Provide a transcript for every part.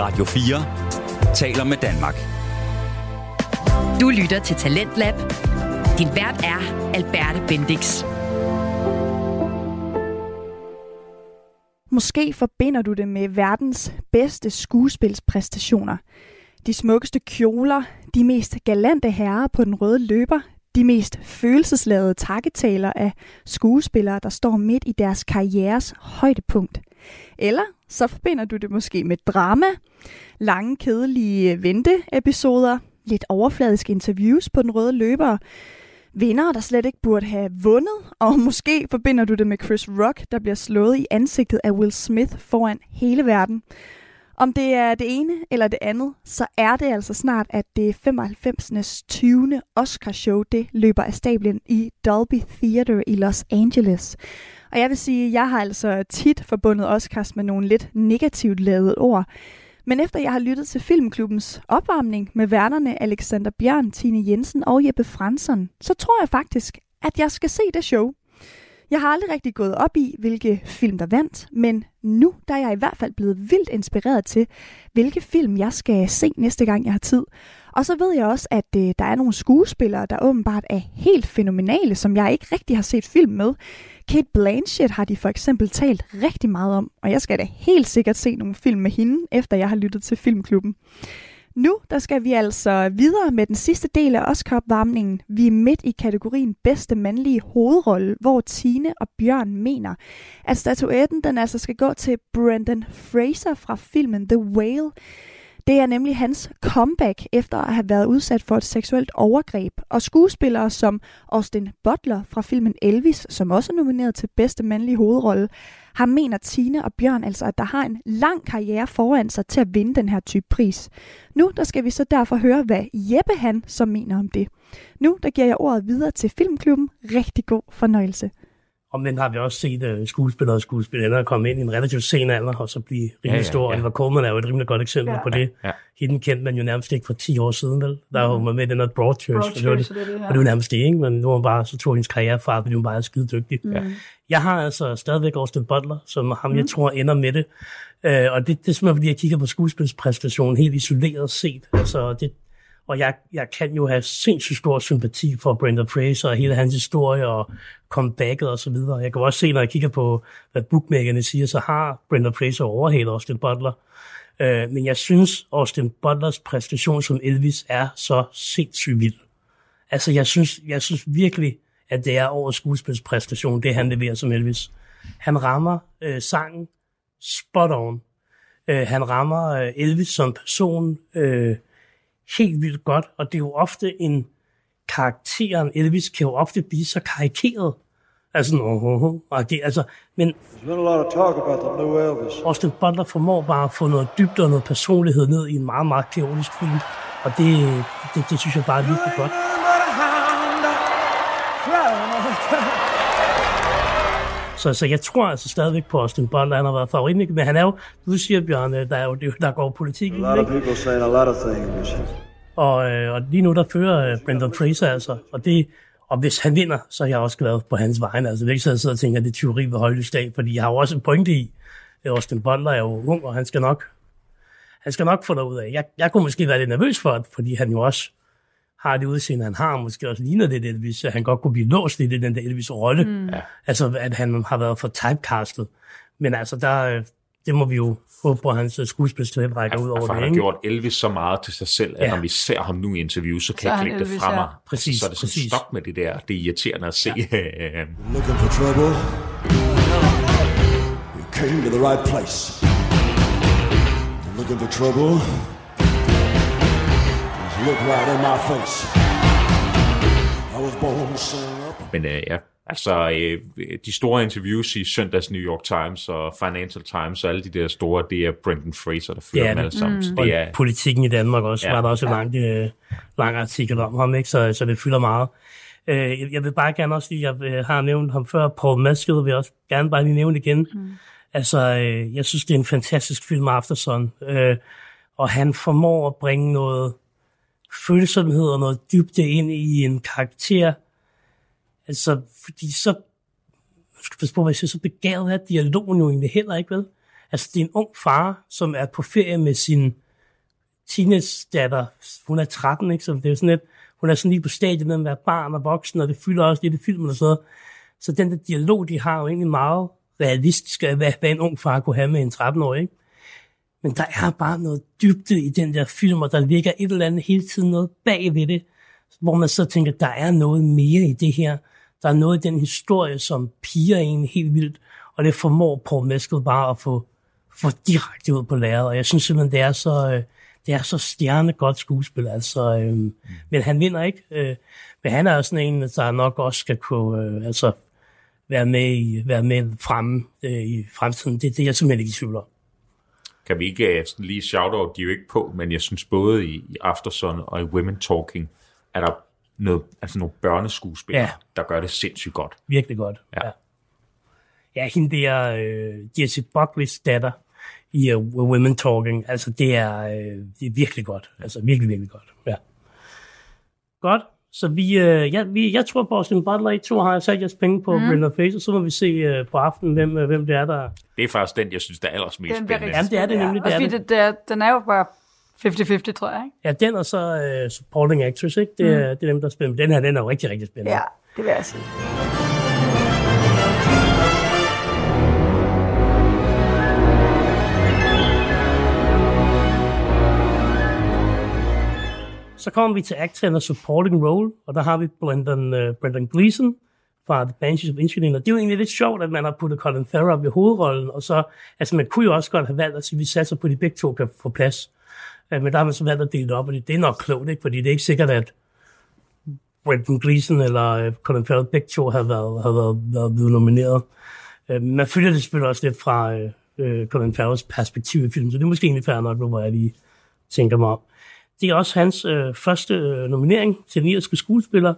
Radio 4 taler med Danmark. Du lytter til Talentlab. Din vært er Alberte Bendix. Måske forbinder du det med verdens bedste skuespilspræstationer. De smukkeste kjoler, de mest galante herrer på den røde løber, de mest følelsesladede takketaler af skuespillere, der står midt i deres karrieres højdepunkt. Eller så forbinder du det måske med drama, lange, kedelige venteepisoder, lidt overfladiske interviews på den røde løber, vinder, der slet ikke burde have vundet, og måske forbinder du det med Chris Rock, der bliver slået i ansigtet af Will Smith foran hele verden. Om det er det ene eller det andet, så er det altså snart, at det 95. 20. Oscar-show, det løber af stablen i Dolby Theater i Los Angeles. Og jeg vil sige, at jeg har altså tit forbundet Oscars med nogle lidt negativt lavede ord. Men efter jeg har lyttet til Filmklubbens opvarmning med værnerne Alexander Bjørn, Tine Jensen og Jeppe Fransson, så tror jeg faktisk, at jeg skal se det show. Jeg har aldrig rigtig gået op i, hvilke film der vandt, men nu der er jeg i hvert fald blevet vildt inspireret til, hvilke film jeg skal se næste gang, jeg har tid. Og så ved jeg også, at øh, der er nogle skuespillere, der åbenbart er helt fænomenale, som jeg ikke rigtig har set film med. Kate Blanchett har de for eksempel talt rigtig meget om, og jeg skal da helt sikkert se nogle film med hende, efter jeg har lyttet til Filmklubben. Nu der skal vi altså videre med den sidste del af Oscar-opvarmningen. Vi er midt i kategorien bedste mandlige hovedrolle, hvor Tine og Bjørn mener, at statuetten den altså skal gå til Brendan Fraser fra filmen The Whale. Det er nemlig hans comeback efter at have været udsat for et seksuelt overgreb. Og skuespillere som Austin Butler fra filmen Elvis, som også er nomineret til bedste mandlige hovedrolle, har mener Tine og Bjørn altså, at der har en lang karriere foran sig til at vinde den her type pris. Nu der skal vi så derfor høre, hvad Jeppe han så mener om det. Nu der giver jeg ordet videre til Filmklubben. Rigtig god fornøjelse. Og men har vi også set uh, skuespillere og skuespillere komme ind i en relativt sen alder, og så blive rimelig ja, ja, stor. Ja. Oliver Colman er jo et rimelig godt eksempel ja. på det. Ja. Hende kendte man jo nærmest ikke for 10 år siden, vel? Der var man med i den her Broadchurch, Broadchurch og, det var, det, det, og det var nærmest det, ikke? Men nu var bare, så tog hendes karriere fra, fordi hun bare er skide dygtig. Mm. Ja. Jeg har altså stadigvæk Austin Butler, som ham, mm. jeg tror, ender med det. Uh, og det, det er simpelthen, fordi jeg kigger på skuespilspræstationen helt isoleret set. Altså, det, og jeg, jeg kan jo have sindssygt stor sympati for Brendan Fraser og hele hans historie og comebacket og så videre. Jeg kan også se, når jeg kigger på, hvad bookmakerne siger, så har Brendan Fraser overhalet Austin Butler. Øh, men jeg synes, Austin Butlers præstation som Elvis er så sindssygt vild. Altså, jeg synes, jeg synes virkelig, at det er over skuespilspræstation, det han leverer som Elvis. Han rammer øh, sangen spot on. Øh, han rammer øh, Elvis som person øh, helt vildt godt, og det er jo ofte en karakteren, Elvis kan jo ofte blive så karikeret. Altså, uh, uh, uh, altså, men There's been a lot of talk about the new Elvis. Austin Butler formår bare at få noget dybde og noget personlighed ned i en meget, meget kaotisk film, og det, det, det synes jeg bare er virkelig godt. Så, så jeg tror altså stadigvæk på Austin Butler, han har været favorit, men han er jo, du siger Bjørn, der, er jo, der går politik A lot of people saying a lot of things. Og, øh, og lige nu der fører øh, Brendan Fraser altså, og det, og hvis han vinder, så er jeg også glad på hans vegne. Altså, det er ikke så, jeg sidder og tænker, at det er teori ved højlysdag, fordi jeg har jo også en pointe i, at Austin Butler er jo ung, og han skal nok, han skal nok få noget ud af. Jeg, jeg kunne måske være lidt nervøs for det, fordi han jo også har det udseende, han har, måske også ligner det Elvis, at han godt kunne blive låst i det, den der Elvis-rolle. Mm. Altså, at han har været for typecastet. Men altså, der, øh, det må vi jo håbe på, at hans skuespilstalent rækker ud over det. Han har gjort Elvis så meget til sig selv, at ja. når vi ser ham nu i interview, så kan Så er jeg klikke det fra ja. mig. Præcis, så er det sådan, præcis. stop med det der. Det er irriterende at se. Ja. Looking for trouble? You came to the right place. Looking for trouble? Look right in my face. I was born to up. Men øh, ja, altså øh, de store interviews i søndags New York Times og Financial Times og alle de der store, det er Brendan Fraser, der fører er dem alle sammen. Så Og det er, politikken i Danmark også, Ja. ja. var der også en lang, øh, lang artikel om ham, ikke? Så, så det fylder meget. Øh, jeg- vil bare gerne også lige, jeg øh, har nævnt ham før, Paul Mescal vil jeg også gerne bare lige nævne igen. Mm. Altså, øh, jeg synes, det er en fantastisk film, Aftersun. Øh, og han formår at bringe noget følsomhed og noget dybde ind i en karakter. Altså, fordi så, jeg skal passe på, hvad jeg siger, så begavet er dialogen jo egentlig heller ikke, vel? Altså, det er en ung far, som er på ferie med sin teenage-datter. Hun er 13, ikke? Så det er sådan lidt, hun er sådan lige på stadiet med at være barn og voksen, og det fylder også lidt i filmen og så. Så den der dialog, de har er jo egentlig meget realistisk, hvad, hvad en ung far kunne have med en 13-årig, ikke? Men der er bare noget dybde i den der film, og der ligger et eller andet hele tiden noget bag ved det, hvor man så tænker, der er noget mere i det her. Der er noget i den historie, som piger en helt vildt, og det formår Paul Mescal bare at få, få direkte ud på læret. Og jeg synes simpelthen, det er så, øh, det er så stjerne godt skuespil. Altså, Øhm, mm. Men han vinder ikke. Øh, men han er sådan en, der nok også skal kunne øh, altså, være med, i, være med fremme øh, i fremtiden. Det, det er jeg simpelthen ikke i tvivl om kan vi ikke uh, lige shout out, de er jo ikke på, men jeg synes både i, i Aftersun og i Women Talking, er der noget, altså nogle børneskuespillere, ja. der gør det sindssygt godt. Virkelig godt, ja. Ja, ja hende der, uh, Jesse Buckley's datter i uh, Women Talking, altså det er, uh, det er virkelig godt. Altså virkelig, virkelig godt, ja. Godt, så vi, øh, ja, vi, jeg tror på Austin Butler, I to har sat jeres penge på mm. Brenda Fraser, så må vi se øh, på aftenen, hvem, øh, hvem det er, der... Det er faktisk den, jeg synes, der er allermest spændende. Ja, det er det nemlig. Det er det. Det, det, den er jo bare 50-50, tror jeg, ikke? Ja, den og så uh, supporting actress, ikke? Det, mm. det er dem, der er spændende. Den her, den er jo rigtig, rigtig spændende. Ja, det vil jeg sige. Så kommer vi til actor og supporting role, og der har vi Brendan, uh, Brendan Gleeson fra The Banshees of Inisherin, og det er jo egentlig lidt sjovt, at man har puttet Colin Farrell op i hovedrollen, og så, altså man kunne jo også godt have valgt at sige, at vi satser på, at de begge to kan få plads. Uh, men der har man så valgt at dele det op, og det, det er nok klogt, ikke? fordi det er ikke sikkert, at Brendan Gleeson eller uh, Colin Farrell begge to har været, har været, været blevet nomineret. Uh, man følger det selvfølgelig også lidt fra uh, Colin Farrells perspektiv i filmen, så det er måske egentlig fair nok, hvor jeg lige tænker mig om. Det er også hans øh, første øh, nominering til den irske skuespiller.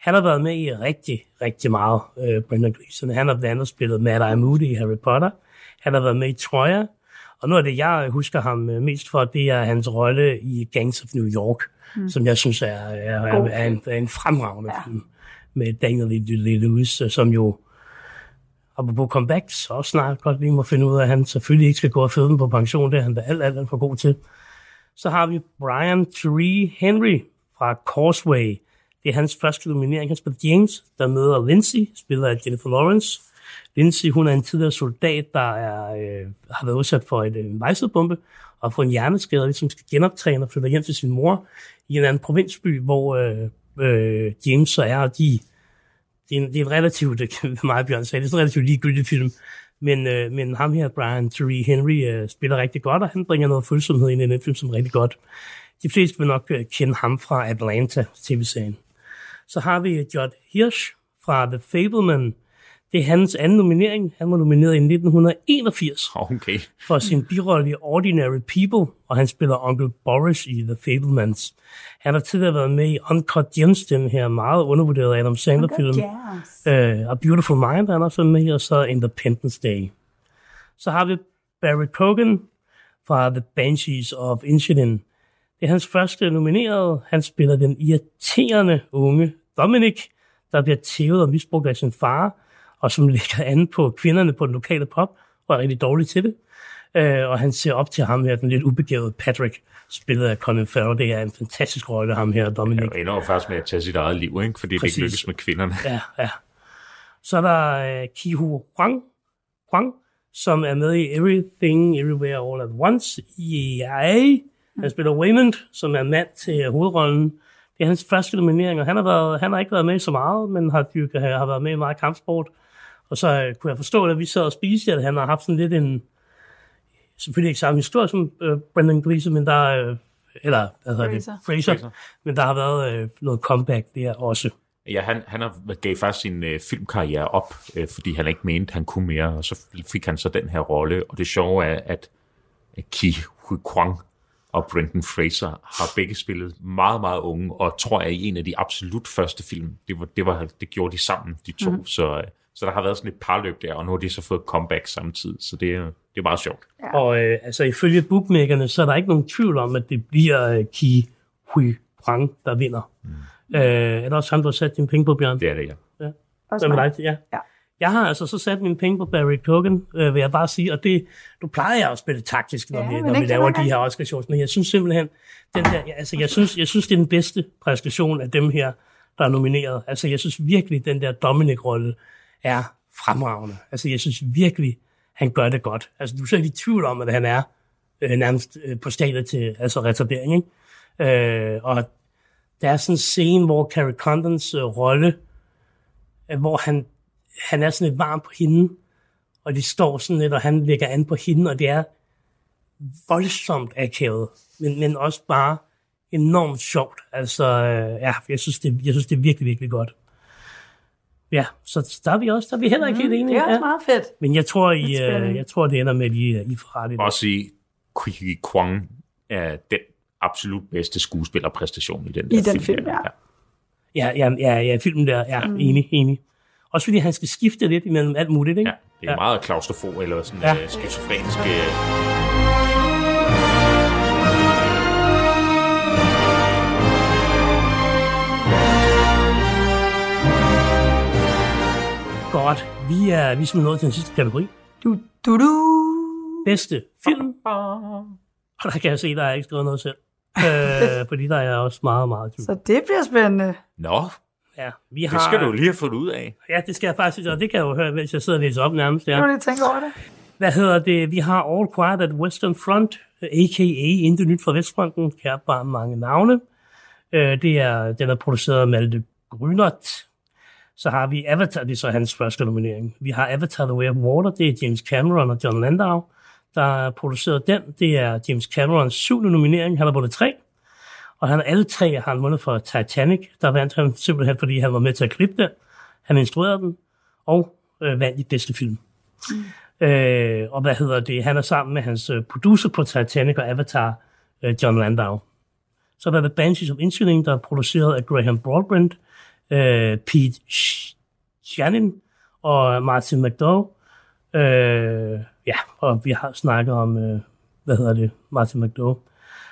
Han har været med i rigtig, rigtig meget, øh, Brendan Gleeson. Han har blandt andet spillet Mad Eye Moody i Harry Potter. Han har været med i Troja. Og noget af det, jeg husker ham øh, mest for, det er hans rolle i Gangs of New York, mm. som jeg synes er, er, er, er, en, er en fremragende ja. film med Daniel Day-Lewis, som jo apropos comebacks, også snart godt lige må finde ud af, at han selvfølgelig ikke skal gå og føde på pension. Det er han da alt, alt, alt for god til. Så har vi Brian Tree Henry fra Causeway. Det er hans første nominering. Han spiller James, der møder Lindsay, spiller af Jennifer Lawrence. Lindsay, hun er en tidligere soldat, der er, øh, har været udsat for et, øh, en vejsedbombe og får en hjerneskade, og ligesom skal genoptræne og flytte hjem til sin mor i en anden provinsby, hvor øh, øh, James så er, og de, det er en, det er en relativt, det meget Bjørn sagde, det er en relativt ligegyldig film, men, øh, men ham her, Brian Terry Henry, øh, spiller rigtig godt, og han bringer noget følsomhed ind i den film, som er rigtig godt. De fleste vil nok øh, kende ham fra Atlanta, tv-serien. Så har vi øh, Judd Hirsch fra The Fableman, det er hans anden nominering. Han var nomineret i 1981 okay. for sin birolle i Ordinary People, og han spiller Onkel Boris i The Fablemans. Han har tidligere været med i Uncut Gems, den her meget undervurderede Adam Sandler-film. Uh, A Beautiful Mind, han har også med og så Independence Day. Så har vi Barry Cogan fra The Banshees of Inisherin. Det er hans første nomineret. Han spiller den irriterende unge Dominic, der bliver tævet og misbrugt af sin far, og som ligger an på kvinderne på den lokale pop, og er rigtig dårlig til det. Øh, og han ser op til ham her, den lidt ubegavede Patrick, spillet af Colin Farrell. Det er en fantastisk rolle, ham her, Dominic. Ja, ender faktisk med at tage sit eget liv, ikke? fordi Præcis. det ikke lykkes med kvinderne. Ja, ja. Så er der uh, Kihu Huang, Huang, som er med i Everything, Everywhere, All at Once, EA. Han spiller Waymond, som er mand til hovedrollen. Det er hans første nominering, og han har, været, han har ikke været med så meget, men har, dyrket, har været med i meget kampsport. Og så øh, kunne jeg forstå, at vi sad og spiste, at han har haft sådan lidt en, selvfølgelig ikke samme historie som øh, Brendan Gleeson, men der øh, eller hvad hedder det, Fraser. Fraser, men der har været øh, noget comeback der også. Ja, han, han har, gav faktisk sin øh, filmkarriere op, øh, fordi han ikke mente, han kunne mere, og så fik han så den her rolle, og det sjove er, at Ki Hui Kwang og Brendan Fraser har begge spillet meget, meget unge, og tror jeg i en af de absolut første film, det, var, det, var, det gjorde de sammen, de to, mm. så øh, så der har været sådan et parløb der, og nu har de så fået comeback samtidig, så det er, det er meget sjovt. Ja. Og øh, altså ifølge bookmakerne, så er der ikke nogen tvivl om, at det bliver øh, Ki Hui Huang, der vinder. Mm. Øh, er der også ham, der har sat dine penge på, Bjørn? Det er det, ja. ja. Også med dig? Ja. ja. Jeg har altså så sat mine penge på Barry Kogan, øh, vil jeg bare sige, og det, du plejer jeg at spille taktisk, når, Ja, vi, når vi laver de her Oscar shows, men jeg synes simpelthen, den der, ja, altså, jeg, synes, jeg synes, det er den bedste præstation af dem her, der er nomineret. Altså, jeg synes virkelig, den der Dominic-rolle er fremragende. Altså, jeg synes virkelig, han gør det godt. Altså, du er så ikke i tvivl om, at han er øh, nærmest øh, på stadiet til altså retardering, ikke? Øh, og der er sådan en scene, hvor Carrie Condons øh, rolle, øh, hvor han, han er sådan lidt varm på hende, og de står sådan lidt, og han lægger an på hende, og det er voldsomt akavet, men, men også bare enormt sjovt. Altså, øh, ja, jeg synes, det, jeg synes, det er virkelig, virkelig godt. Ja, så der er vi også, der er vi heller ikke helt Det enige. er også Ja. meget fedt. Men jeg tror, I, øh, jeg tror, det ender med, at I, I får ret i det. Også sige, Qui Kwang er den absolut bedste skuespillerpræstation i den der I den film, ja. Ja, ja, ja, ja filmen der, ja, mm. enig, enig. Også fordi han skal skifte lidt imellem alt muligt, ikke? Ja, det er ja. meget klaustrofob eller sådan Ja. ja. skizofrenisk. øh, Godt. Vi er ligesom nået til den sidste kategori. Du, du, du. Bedste film. Og der kan jeg se, der er ikke skrevet noget selv. øh, fordi der er også meget, meget tvivl. Så det bliver spændende. Nå, Ja, vi har, det skal du lige have fundet ud af. Ja, det skal jeg faktisk, og det kan jeg jo høre, mens jeg sidder og læser op nærmest. Ja. Du lige tænke over det. Hvad hedder det? Vi har All Quiet at Western Front, a.k.a. Intet Nyt fra Vestfronten. Kært bare mange navne. Øh, det er, den er produceret af Malte Grynert. Så har vi Avatar, det er så hans første nominering. Vi har Avatar The Way of Water, det er James Cameron og John Landau, der har produceret den. Det er James Camerons syvende nominering. Han har vundet tre. Og han alle tre har han vundet for Titanic. Der vandt han simpelthen, fordi han var med til at klippe den. Han instruerede den, og øh, vandt i bedste film. Mm. Øh, og hvad hedder det? Han er sammen med hans øh, producer på Titanic og Avatar, øh, John Landau. Så er der The Banshees of Inisherin, der er produceret af Graham Broadbent, øh, Øh, Pete Shannon og Martin McDowell. Øh, ja, og vi har snakket om, øh, hvad hedder det, Martin McDowell.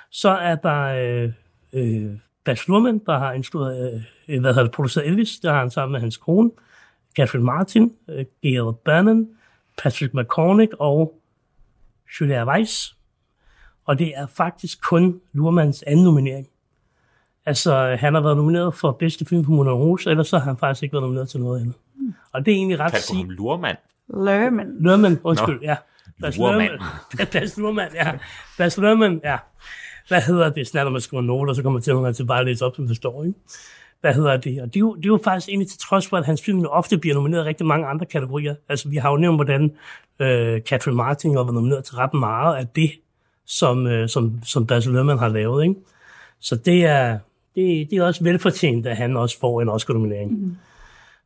Så er der øh, øh, Bas Luhrmann, der har instrueret, øh, hvad hedder det, produceret Elvis, der har han sammen med hans kone, Catherine Martin, øh, Gail Bannon, Patrick McCormick og Julia Weiss. Og det er faktisk kun Luhrmanns anden nominering. Altså, han har været nomineret for bedste film for Moulin Rouge, ellers så har han faktisk ikke været nomineret til noget andet. Mm. Og det er egentlig ret på sig. lurmand. Lerman. Lurman, undskyld, Nå. ja. Bas. Lurman. Bas Lurman, ja. Bas Lurman, ja. Hvad hedder det? Sådan er, når man skriver noter, så kommer til gange til bare at læse op, som det står, ikke? Hvad hedder det? Og det er, jo, det er jo faktisk egentlig til trods for, at hans film ofte bliver nomineret i rigtig mange andre kategorier. Altså, vi har jo nævnt, hvordan øh, Catherine Martin har været nomineret til ret meget af det, som, øh, som, som Bas Luhrmann har lavet, ikke? Så det er, det, det er også velfortjent, at han også får en Oscar-nominering. Mm.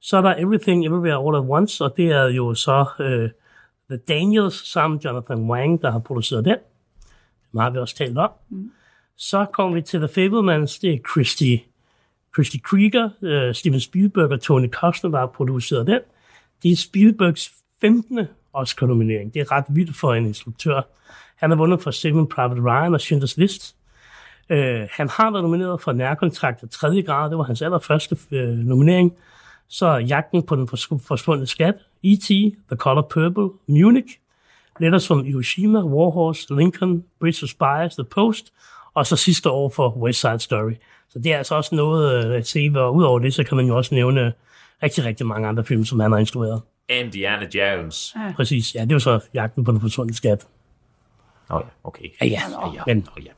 Så er der Everything Everywhere All at Once, og det er jo så øh, The Daniels sammen Jonathan Wang, der har produceret den. Det har vi også talt om. Mm. Så kommer vi til The Fablemans, det er Christy, Christy Krieger, øh, Steven Spielberg og Tony Costner, der har produceret den. Det er Spielbergs 15. Oscar-nominering. Det er ret vildt for en instruktør. Han har vundet for Saving Private Ryan og Schindler's List. Øh, han har været nomineret for nærkontrakt af 3. grad. Det var hans allerførste øh, nominering. Så Jagten på den fors- forsvundne skat, E.T., The Color Purple, Munich, Letters from Hiroshima, Warhorse, Lincoln, Bridge of Spies, The Post, og så sidste år for West Side Story. Så det er altså også noget øh, at se, og udover det, så kan man jo også nævne rigtig, rigtig mange andre film, som han har instrueret. Indiana Jones. Ja. Præcis, ja, det jo så Jagten på den forsvundne skat. Nå ja, okay. Ja, ja, ja, ja. men Nå ja.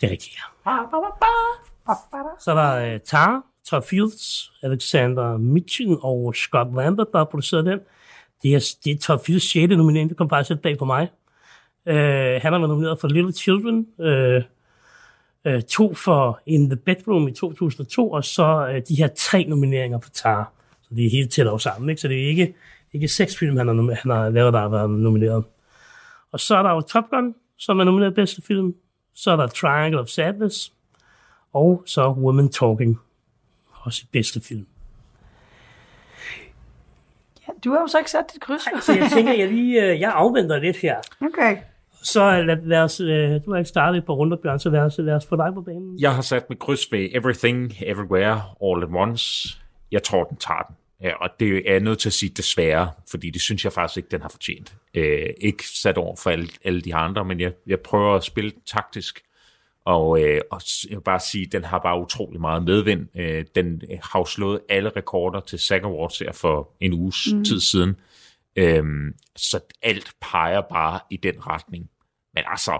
Det er rigtigt, ja. Så er der uh, Tar, Todd Fields, Alexander Mitchell og Scott Lambert, der har produceret den. Det er, det er Todd Fields 6. nominering, det kom faktisk et dag på mig. Uh, han har været nomineret for Little Children, uh, uh, to for In the Bedroom i 2002, og så uh, de her tre nomineringer for Tar. Så det er helt tæt over sammen, ikke? Så det er ikke, ikke seks film, han har, han har lavet, der har været nomineret. Og så er der jo Top Gun, som er nomineret bedste film. Så er der Triangle of Sadness, og så Women Talking, også bedste film. Ja, du har jo så ikke sat dit kryds. Så jeg tænker, jeg lige øh, jeg afventer lidt her. Okay. Så lad, lad os, øh, du har ikke startet et par runder, Bjørn, så lad os, lad os få dig på banen. Jeg har sat med kryds ved Everything, Everywhere, All at Once. Jeg tror, den tager den. Ja, og det er jeg nødt til at sige desværre, fordi det synes jeg faktisk ikke, den har fortjent. Øh, ikke sat over for alle, alle de andre, men jeg, jeg prøver at spille taktisk, og, øh, og jeg vil bare sige, den har bare utrolig meget medvind. Øh, den har jo slået alle rekorder til SAG Awards her for en uges mm. tid siden. Øh, så alt peger bare i den retning. Men altså,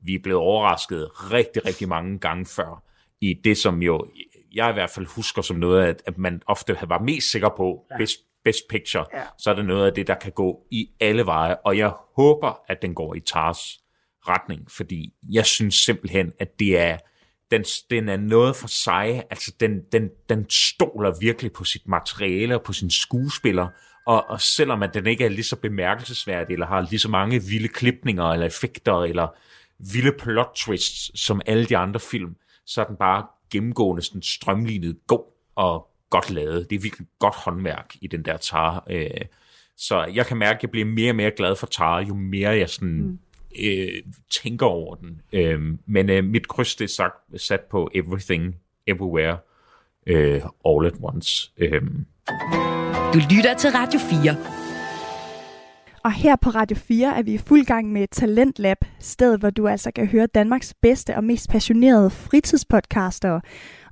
vi er blevet overrasket rigtig, rigtig mange gange før i det, som jo jeg i hvert fald husker som noget, at, at man ofte var mest sikker på, ja. best, best picture, ja. så er det noget af det, der kan gå i alle veje, og jeg håber, at den går i Tars retning, fordi jeg synes simpelthen, at det er, den, den er noget for sig, altså den, den, den stoler virkelig på sit materiale og på sin skuespiller, og, og selvom at den ikke er lige så bemærkelsesværdig, eller har lige så mange vilde klipninger, eller effekter, eller vilde plot twists, som alle de andre film, så er den bare gennemgående sådan strømlignet god og godt lavet. Det er virkelig godt håndværk i den der tar. Øh, så jeg kan mærke, at jeg bliver mere og mere glad for tar, jo mere jeg sådan, mm. øh, tænker over den. Øh, men øh, mit kryds det er sagt, sat på Everything, Everywhere, øh, All at Once. Øh. Du lytter til Radio 4. Og her på Radio 4 er vi i fuld gang med Talentlab, stedet hvor du altså kan høre Danmarks bedste og mest passionerede fritidspodcaster.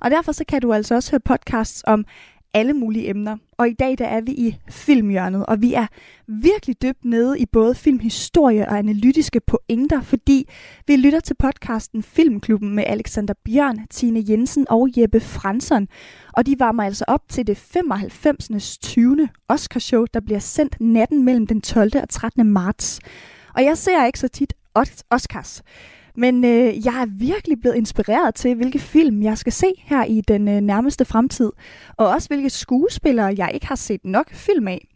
Og derfor så kan du altså også høre podcasts om alle mulige emner. Og i dag der er vi i filmhjørnet, og vi er virkelig dybt nede i både filmhistorie og analytiske pointer, fordi vi lytter til podcasten Filmklubben med Alexander Bjørn, Tine Jensen og Jeppe Fransson. Og de varmer altså op til det 95. 20. Oscarshow, der bliver sendt natten mellem den 12. og 13. marts. Og jeg ser ikke så tit Oscars. Men øh, jeg er virkelig blevet inspireret til, hvilke film jeg skal se her i den øh, nærmeste fremtid. Og også hvilke skuespillere jeg ikke har set nok film af.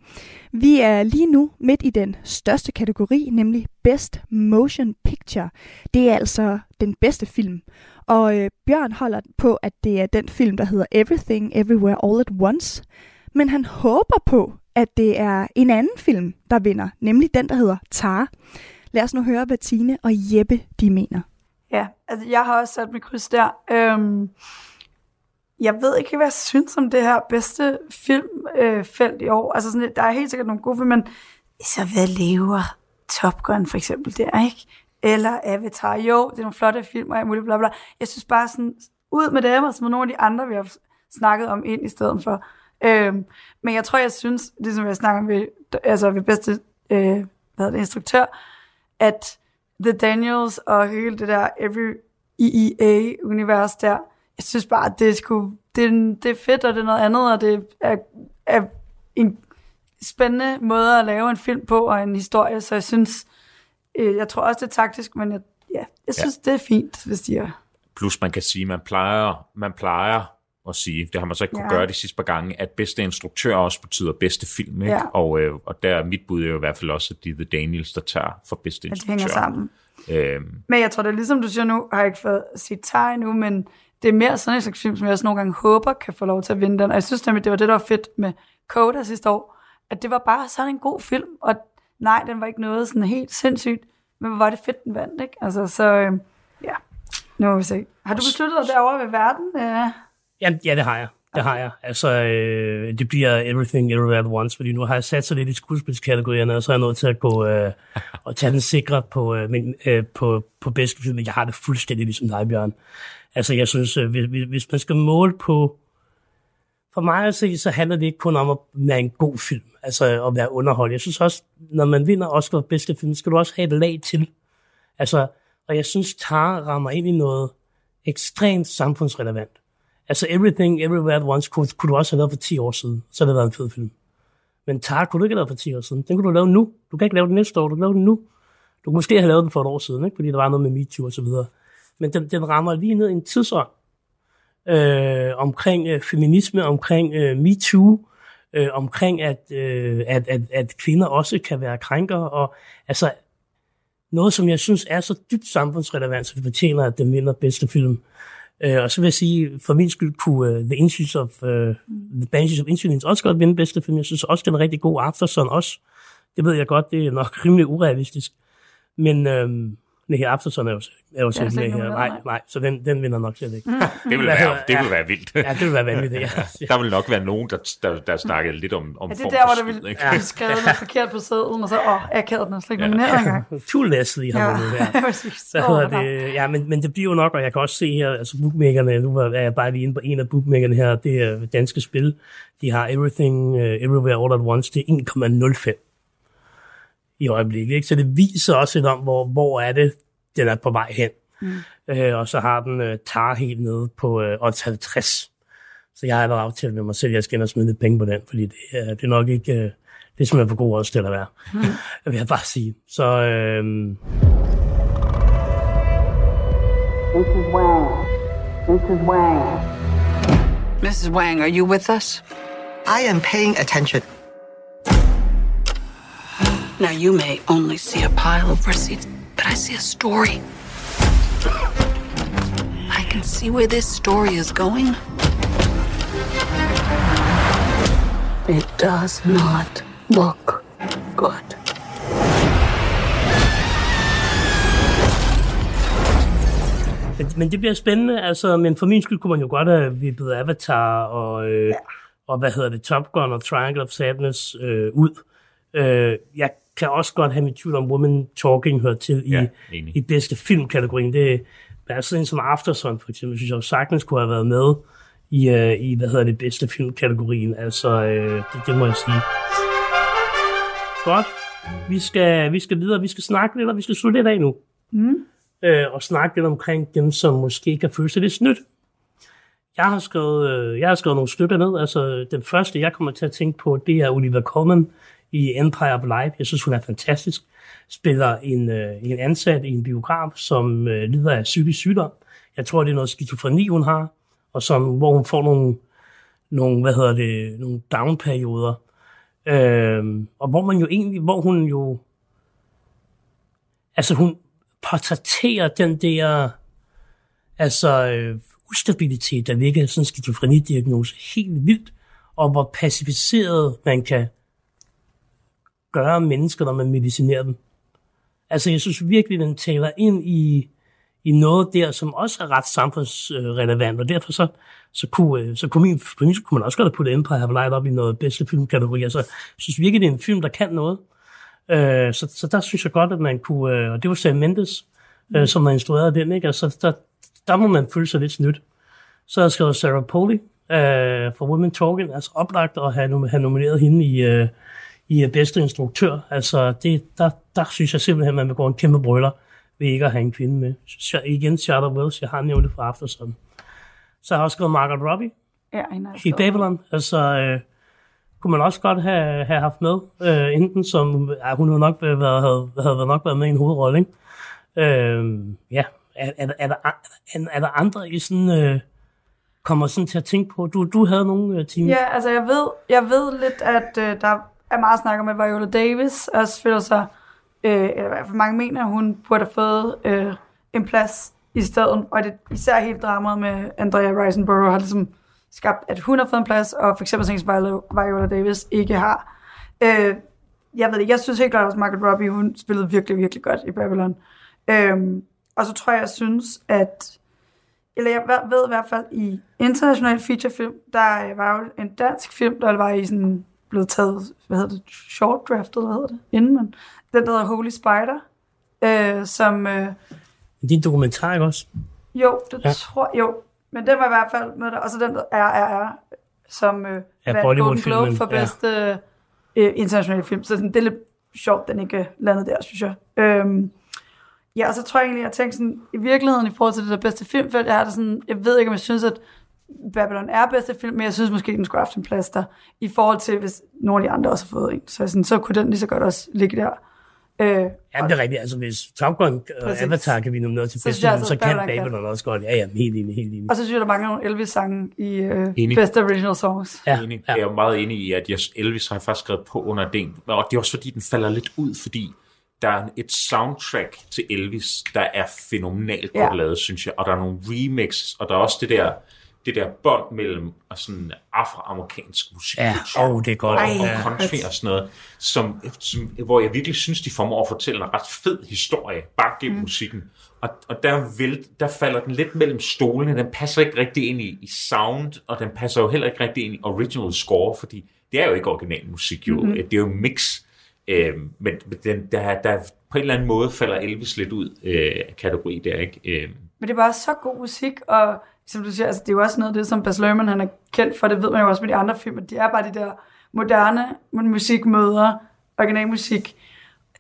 Vi er lige nu midt i den største kategori, nemlig Best Motion Picture. Det er altså den bedste film. Og øh, Bjørn holder på, at det er den film, der hedder Everything Everywhere All at Once. Men han håber på, at det er en anden film, der vinder, nemlig den, der hedder Tar. Lad os nu høre, hvad Tine og Jeppe de mener. Ja, altså jeg har også sat mit kryds der. Øhm, jeg ved ikke, hvad jeg synes om det her bedste filmfelt øh, i år. Altså sådan, der er helt sikkert nogle gode film, men så hvad lever Top Gun for eksempel der, ikke? Eller Avatar. Jo, det er nogle flotte film og alt muligt, bla bla. Jeg synes bare sådan, ud med dem og så med nogle af de andre, vi har snakket om ind i stedet for. Øhm, men jeg tror, jeg synes, ligesom jeg snakker med, altså ved bedste øh, hvad det, instruktør, at The Daniels og hele det der Every EEA-univers der, jeg synes bare, at det, skulle, det, det er fedt, og det er noget andet, og det er, er en spændende måde at lave en film på, og en historie, så jeg synes, øh, jeg tror også, det er taktisk, men jeg, ja, jeg synes, ja. det er fint, hvis de er... Plus man kan sige, man plejer, man plejer at sige, det har man så ikke kunne ja. gøre de sidste par gange, at bedste instruktør også betyder bedste film, ikke? Ja. Og, øh, og der er mit bud jo i hvert fald også, at det er The Daniels, der tager for bedste instruktør. Det hænger sammen. Øhm. Men jeg tror, det er ligesom du siger nu, har jeg ikke fået sit tag nu, men det er mere sådan en slags film, som jeg også nogle gange håber kan få lov til at vinde den. Og jeg synes nemlig, det var det, der var fedt med Coda sidste år, at det var bare sådan en god film, og nej, den var ikke noget sådan helt sindssygt, men hvor var det fedt, den vandt, ikke? Altså, så øh, ja, nu må vi se. Har du besluttet dig derovre ved verden? Øh? Ja, ja, det har jeg. Det har jeg. Altså, øh, det bliver Everything Everywhere at Once, fordi nu har jeg sat sig lidt i skuespilskategorierne, og så er jeg nødt til at gå øh, og tage den sikre på, øh, min, øh, på, på bedste film. Jeg har det fuldstændig ligesom dig, Bjørn. Altså, jeg synes, øh, hvis, hvis man skal måle på... For mig at se, så handler det ikke kun om at være en god film, altså at være underholdt. Jeg synes også, når man vinder Oscar for bedste film, skal du også have et lag til. Altså, og jeg synes, Tar rammer ind i noget ekstremt samfundsrelevant. Altså Everything, Everywhere at Once kunne, kunne du også have lavet for 10 år siden. Så havde det været en fed film. Men Tar kunne du ikke have lavet for 10 år siden. Den kunne du lave nu. Du kan ikke lave den næste år, du kan lave den nu. Du kunne måske have lavet den for et år siden, ikke? fordi der var noget med MeToo og så videre. Men den, den rammer lige ned i en tidsånd øh, omkring øh, feminisme, omkring øh, MeToo, øh, omkring at, øh, at, at, at kvinder også kan være krænkere, og altså noget, som jeg synes er så dybt samfundsrelevant, så det fortjener, at den vinder bedste film. Øh, og så vil jeg sige, for min skyld kunne uh, The Inches of, uh, The Banshees of Insulins også godt vinde bedste film. Jeg synes også, den er rigtig god. Aftersun også. Det ved jeg godt, det er nok rimelig urealistisk. Men øh, Nej, Afterson er jo, er jo selv med her. Nej, nej, så den, den vinder nok slet ikke. Mm. Det vil være, det vil være vildt. Ja, det vil være vanvittigt, ja. Der vil nok være nogen, der, der, der snakkede lidt om, om ja, det er der, hvor der vil blive skrevet noget forkert på sædlen, og så, åh, jeg kæder den slet ikke nomineret engang. Too Leslie har man ja. her. Så det, ja, men, men det bliver jo nok, og jeg kan også se her, altså bookmakerne, nu er jeg bare lige inde på en af bookmakerne her, det er danske spil. De har Everything, uh, Everywhere All at Once, det er 1,05 i øjeblikket. Ikke? Så det viser også lidt om, hvor, hvor er det, den er på vej hen. Mm. Øh, og så har den øh, tar helt nede på øh, 50. Så jeg har allerede aftalt med mig selv, at jeg skal ind og smide lidt penge på den, fordi det, øh, det er nok ikke... Øh, det er simpelthen for god også til at være. Mm. vil jeg bare sige. Så... Øh, Mrs. Wang. Mrs. Wang. Mrs. Wang, are you with us? I am paying attention. Now, you may only see a pile of receipts, but I see a story. I can see where this story is going. It does not look good. Men det bliver spændende, altså, men for min skyld kunne man jo godt have vippet Avatar og, øh, ja. og hvad hedder det, Top Gun og Triangle of Sadness øh, ud. Øh, jeg kan også godt have mit tvivl om Woman Talking hører til i, ja, i bedste filmkategorien. Det er sådan en som Aftersun, for eksempel, synes jeg sagtens kunne have været med i, uh, i hvad hedder det, bedste filmkategorien. Altså, uh, det, det må jeg sige. Godt. Vi skal, vi skal videre, vi skal snakke lidt, og vi skal slutte lidt af nu. Mm. Uh, og snakke lidt omkring dem, som måske kan føle sig lidt snydt. Jeg har skrevet, uh, jeg har skrevet nogle stykker ned. Altså, den første, jeg kommer til at tænke på, det er Oliver Colman, i Empire of Light. Jeg synes, hun er fantastisk. Spiller en, øh, en ansat i en biograf, som øh, lider af psykisk sygdom. Jeg tror, det er noget skizofreni, hun har, og som, hvor hun får nogle, nogle hvad hedder det, nogle down-perioder. Øh, og hvor man jo egentlig, hvor hun jo, altså hun portrætterer den der, altså øh, ustabilitet, der ligger sådan en skizofrenidiagnose helt vildt, og hvor pacificeret man kan gøre mennesker, når man medicinerer dem. Altså, jeg synes virkelig, den taler ind i, i noget der, som også er ret samfundsrelevant, og derfor så, så, kunne, øh, så kunne, min, min kunne man også godt have puttet Empire of Light op i noget bedste filmkategori. Altså, jeg synes virkelig, det er en film, der kan noget. Uh, så, så der synes jeg godt, at man kunne, uh, og det var Sam Mendes, uh, som har instrueret den, ikke? Altså, der, der må man føle sig lidt snydt. Så har jeg skrevet Sarah Poley uh, for Women Talking, altså oplagt at have, have nomineret hende i, uh, i bedste instruktør. Altså, det, der, der synes jeg simpelthen, at man vil gå en kæmpe brøller ved ikke at have en kvinde med. Så igen, Charlotte Wells, jeg har nævnt det fra Aftersun. Så har jeg også skrevet Margaret Robbie ja, i Babylon. Altså, øh, kunne man også godt have, have haft med, øh, enten som, ja, hun havde nok været, havde, havde nok været med i en hovedrolle, ikke? Øh, ja, er, er, er, der, er, er der andre i sådan... Øh, kommer sådan til at tænke på. Du, du havde nogle uh, timer. Ja, altså jeg ved, jeg ved lidt, at uh, der er meget snak om, at Viola Davis også føler sig, øh, eller i hvert fald mange mener, at hun burde have fået øh, en plads i stedet. Og det især helt dramaet med Andrea Risenborough har ligesom skabt, at hun har fået en plads, og for eksempel synes Viola, Viola Davis ikke har. Øh, jeg ved ikke, jeg synes helt klart også, Margaret Robbie, hun spillede virkelig, virkelig godt i Babylon. Øh, og så tror jeg, jeg synes, at eller jeg ved i hvert fald i international featurefilm, der var jo en dansk film, der var i sådan blevet taget, hvad hedder det, short draftet, hvad hedder det, inden man, den der hedder Holy Spider, øh, som... Øh, det er en dokumentar, ikke også? Jo, det ja. tror jo. Men den var i hvert fald med der, og så den der RRR, som øh, ja, vandt Golden Globe for bedste ja. øh, internationale film. Så sådan, det er lidt sjovt, den ikke landede der, synes jeg. Øhm, ja, og så tror jeg egentlig, at jeg tænkte sådan, i virkeligheden i forhold til det der bedste filmfelt, jeg har det sådan, jeg ved ikke, om jeg synes, at Babylon er bedste film, men jeg synes måske, den skulle have haft en plads der, i forhold til, hvis nogle af de andre også har fået en. Så, sådan, så kunne den lige så godt også ligge der. Øh, ja, det er rigtigt. Altså, hvis Top Gun og Avatar kan vi nominere til bedste film, altså, så kan Babylon kan. også godt. Ja, ja, helt enig, helt enig. Og så synes jeg, der mangler nogle Elvis-sange i øh, bedste original songs. Ja, enig. Ja. Jeg er meget enig i, at Elvis har jeg faktisk skrevet på under den. Og det er også fordi, den falder lidt ud, fordi der er et soundtrack til Elvis, der er fænomenalt godt ja. lavet, synes jeg. Og der er nogle remixes, og der er også det der det der bånd mellem og sådan afroamerikansk musik ja, oh, det er godt. og, og country og sådan noget, som, som, hvor jeg virkelig synes, de formår at fortælle en ret fed historie, bare gennem mm. musikken. Og, og der, vil, der falder den lidt mellem stolene. Den passer ikke rigtig ind i, i sound, og den passer jo heller ikke rigtig ind i original score, fordi det er jo ikke original musik, jo. Mm-hmm. Det er jo en mix. Øh, men den, der, der på en eller anden måde falder Elvis lidt ud øh, af kategori der, ikke? Øh. Men det er bare så god musik, og som du siger, altså, det er jo også noget af det, som Baz Luhrmann han er kendt for, det ved man jo også med de andre film, at de er bare de der moderne musikmøder, originalmusik.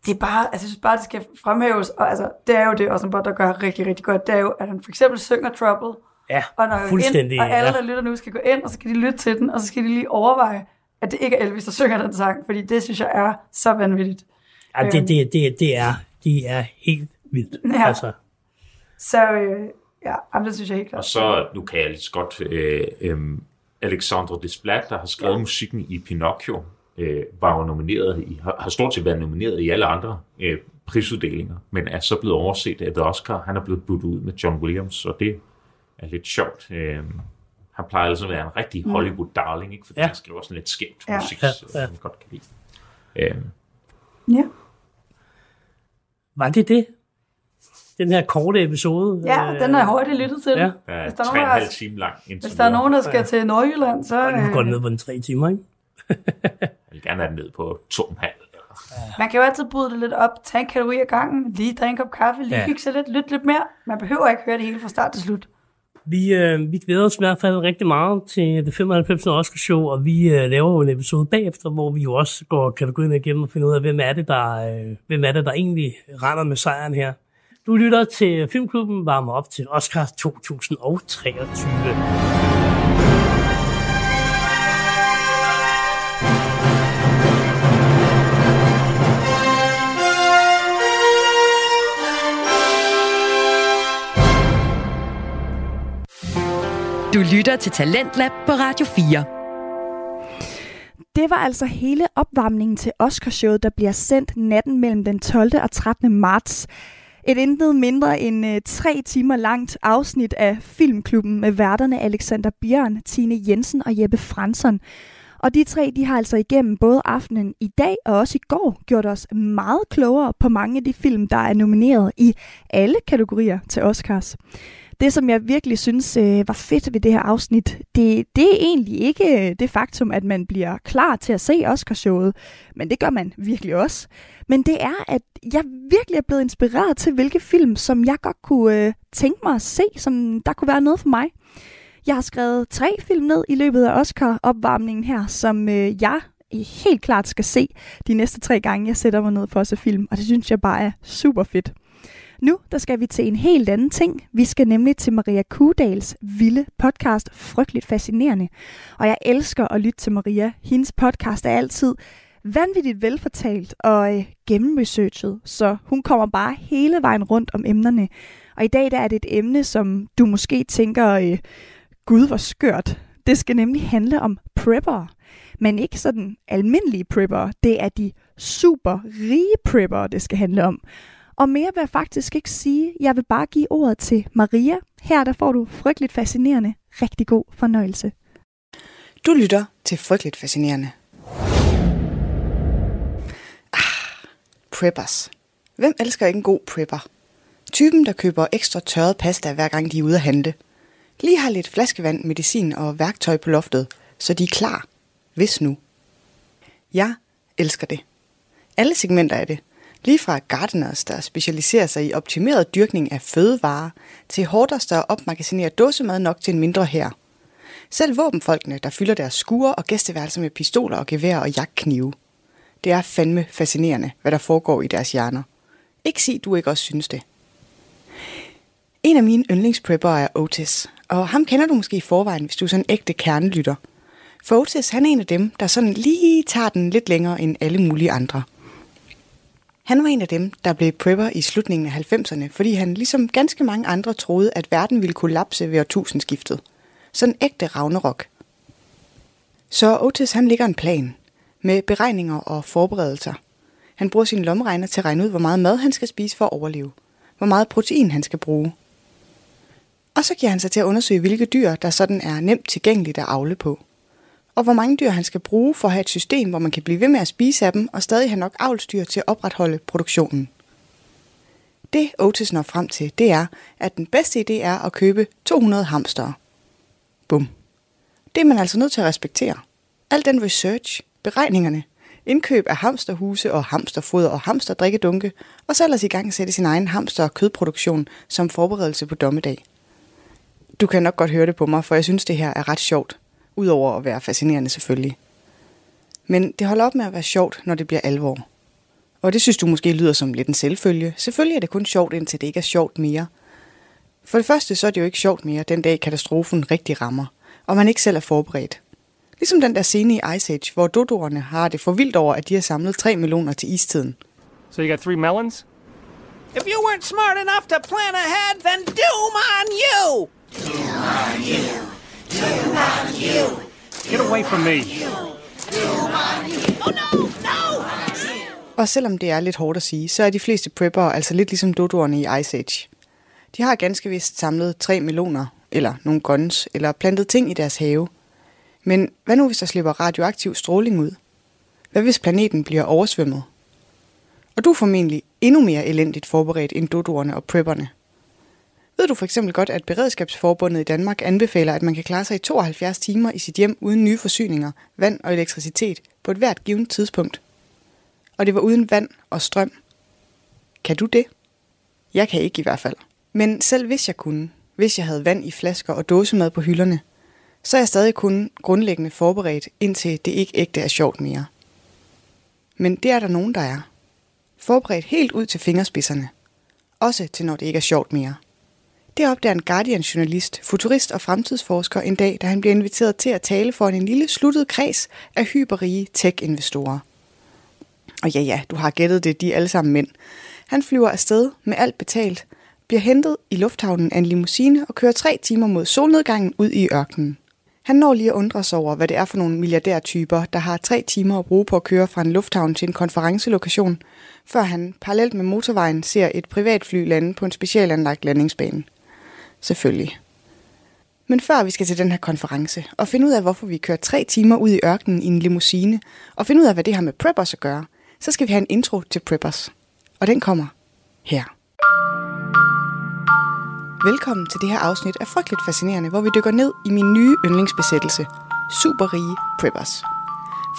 Det er bare, altså, jeg synes bare, det skal fremhæves, og altså, det er jo det, også der gør rigtig, rigtig godt, det er jo, at han for eksempel synger Trouble, Ja, og når fuldstændig. Ind, og alle, ja. der lytter nu, skal gå ind, og så skal de lytte til den, og så skal de lige overveje, at det ikke er Elvis, der synger den sang, fordi det synes jeg er så vanvittigt. Ja, det, det, det, det er, de er helt vildt. Ja. Altså, Så øh, ja, jamen, det synes jeg helt klart. Og så, nu kan jeg lidt godt, øh, øh, Alexandre Desplat, der har skrevet ja. musikken i Pinocchio, øh, var jo nomineret i, har, har stort set været nomineret i alle andre øh, prisuddelinger, men er så blevet overset af The Oscar. Han er blevet budt ud med John Williams, og det er lidt sjovt. Øh, han plejer altså at være en rigtig Hollywood-darling, ikke? fordi Ja. han skriver sådan lidt skævt Ja. musik, Ja, som ja. man godt kan lide. Øh, Ja. var det det? Den her korte episode? ja, øh, den er hurtigt lyttet til. Ja. der er Hvis der er tre og nogen, en der- halv time lang. Hvis der er nogen, der skal til Nordjylland, så... Og nu går den Øh, ned på en tre timer, ikke? Jeg vil gerne have den ned på to og en halv. man kan jo altid bryde det lidt op, tage en kalori ad gangen, lige drikke en kop kaffe, lige Ja. ja. hygge sig lidt, lytte lidt mere. Man behøver ikke høre det hele fra start til slut. Vi, øh, vi glæder os i hvert fald rigtig meget til det 95. Oscar show, og vi øh, laver jo en episode bagefter, hvor vi jo også går kategorien igennem og finder ud af, hvem er det, der, øh, hvem er det, der egentlig render med sejren her. Du lytter til Filmklubben, varmer op til Oscar 2023. Du lytter til Talentlab på Radio 4. Det var altså hele opvarmningen til Oscarshowet, der bliver sendt natten mellem den 12. og 13. marts. Et intet mindre end øh, tre timer langt afsnit af Filmklubben med værterne Alexander Bjørn, Tine Jensen og Jeppe Fransson. Og de tre, de har altså igennem både aftenen i dag og også i går gjort os meget klogere på mange af de film, der er nomineret i alle kategorier til Oscars. Det, som jeg virkelig synes øh, var fedt ved det her afsnit, det, det er egentlig ikke øh, det faktum, at man bliver klar til at se Oscarshowet, men det gør man virkelig også. Men det er, at jeg virkelig er blevet inspireret til, hvilke film, som jeg godt kunne øh, tænke mig at se, som der kunne være noget for mig. Jeg har skrevet tre film ned i løbet af Oscar-opvarmningen her, som øh, jeg helt klart skal se de næste tre gange, jeg sætter mig ned for at se film, og det synes jeg bare er super fedt. Nu der skal vi til en helt anden ting. Vi skal nemlig til Maria Kudals vilde podcast, Frygteligt Fascinerende. Og jeg elsker at lytte til Maria. Hendes podcast er altid vanvittigt velfortalt og øh, gennemresearchet, så hun kommer bare hele vejen rundt om emnerne. Og i dag der er det et emne, som du måske tænker, øh, gud hvor skørt. Det skal nemlig handle om prepper. Men ikke sådan almindelige prepper. Det er de super rige prepper, det skal handle om. Og mere vil jeg faktisk ikke sige. Jeg vil bare give ordet til Maria. Her der får du frygteligt fascinerende. Rigtig god fornøjelse. Du lytter til Frygteligt Fascinerende. Ah, preppers. Hvem elsker ikke en god prepper? Typen, der køber ekstra tørret pasta, hver gang de er ude at handle. Lige har lidt flaskevand, medicin og værktøj på loftet, så de er klar. Hvis nu. Jeg elsker det. Alle segmenter af det. Lige fra gardeners, der specialiserer sig i optimeret dyrkning af fødevarer, til hoarders, der opmagasinerer dåsemad nok til en mindre her. Selv våbenfolkene, der fylder deres skure og gæsteværelser med pistoler og gevær og jagtknive. Det er fandme fascinerende, hvad der foregår i deres hjerner. Ikke sig, du ikke også synes det. En af mine yndlingsprepper er Otis, og ham kender du måske i forvejen, hvis du er sådan en ægte kernelytter. For Otis, han er en af dem, der sådan lige tager den lidt længere end alle mulige andre. Han var en af dem, der blev prepper i slutningen af 90'erne, fordi han ligesom ganske mange andre troede, at verden ville kollapse ved årtusindskiftet. Sådan ægte Ragnarok. Så Otis han ligger en plan med beregninger og forberedelser. Han bruger sin lommeregner til at regne ud, hvor meget mad han skal spise for at overleve. Hvor meget protein han skal bruge. Og så giver han sig til at undersøge, hvilke dyr, der sådan er nemt tilgængeligt at avle på. Og hvor mange dyr han skal bruge for at have et system, hvor man kan blive ved med at spise af dem, og stadig have nok avlsdyr til at opretholde produktionen. Det Otis når frem til, det er, at den bedste idé er at købe 200 hamstere. Bum. Det er man altså nødt til at respektere. Al den research, beregningerne, indkøb af hamsterhuse og hamsterfoder og hamsterdrikkedunke, og så ellers i gang sætte sin egen hamster- og kødproduktion som forberedelse på dommedag. Du kan nok godt høre det på mig, for jeg synes, det her er ret sjovt, udover at være fascinerende selvfølgelig. Men det holder op med at være sjovt, når det bliver alvor. Og det synes du måske lyder som lidt en selvfølge. Selvfølgelig er det kun sjovt, indtil det ikke er sjovt mere. For det første så er det jo ikke sjovt mere, den dag katastrofen rigtig rammer, og man ikke selv er forberedt. Ligesom den der scene i Ice Age, hvor dodoerne har det for vildt over, at de har samlet 3 millioner til istiden. So you got three melons? If you weren't smart enough to plan ahead, then doom on you! Doom on you! Doom on you! Get away from me! Doom on you! Oh no! No! Og selvom det er lidt hårdt at sige, så er de fleste preppere altså lidt ligesom dodoerne i Ice Age. De har ganske vist samlet tre meloner, eller nogle guns, eller plantet ting i deres have – men hvad nu, hvis der slipper radioaktiv stråling ud? Hvad hvis planeten bliver oversvømmet? Og du er formentlig endnu mere elendigt forberedt end dodoerne og prepperne. Ved du for eksempel godt, at Beredskabsforbundet i Danmark anbefaler, at man kan klare sig i 72 timer i sit hjem uden nye forsyninger, vand og elektricitet på et hvert givet tidspunkt? Og det var uden vand og strøm. Kan du det? Jeg kan ikke i hvert fald. Men selv hvis jeg kunne, hvis jeg havde vand i flasker og dåsemad på hylderne, så er jeg stadig kun grundlæggende forberedt, indtil det ikke ægte er sjovt mere. Men det er der nogen, der er. Forberedt helt ud til fingerspidserne. Også til når det ikke er sjovt mere. Det opdager en Guardian-journalist, futurist og fremtidsforsker en dag, da han bliver inviteret til at tale for en lille sluttet kreds af hyperrige tech-investorer. Og ja, ja, du har gættet det, de er alle sammen mænd. Han flyver afsted med alt betalt, bliver hentet i lufthavnen af en limousine og kører tre timer mod solnedgangen ud i ørkenen. Han når lige at undre sig over, hvad det er for nogle milliardærtyper, der har tre timer at bruge på at køre fra en lufthavn til en konferencelokation, før han parallelt med motorvejen ser et privatfly lande på en specialanlagt landingsbane. Selvfølgelig. Men før vi skal til den her konference og finde ud af, hvorfor vi kører tre timer ud i ørkenen i en limousine, og finde ud af, hvad det har med preppers at gøre, så skal vi have en intro til preppers. Og den kommer her. Velkommen til det her afsnit af Frygteligt Fascinerende, hvor vi dykker ned i min nye yndlingsbesættelse, Superrige Preppers.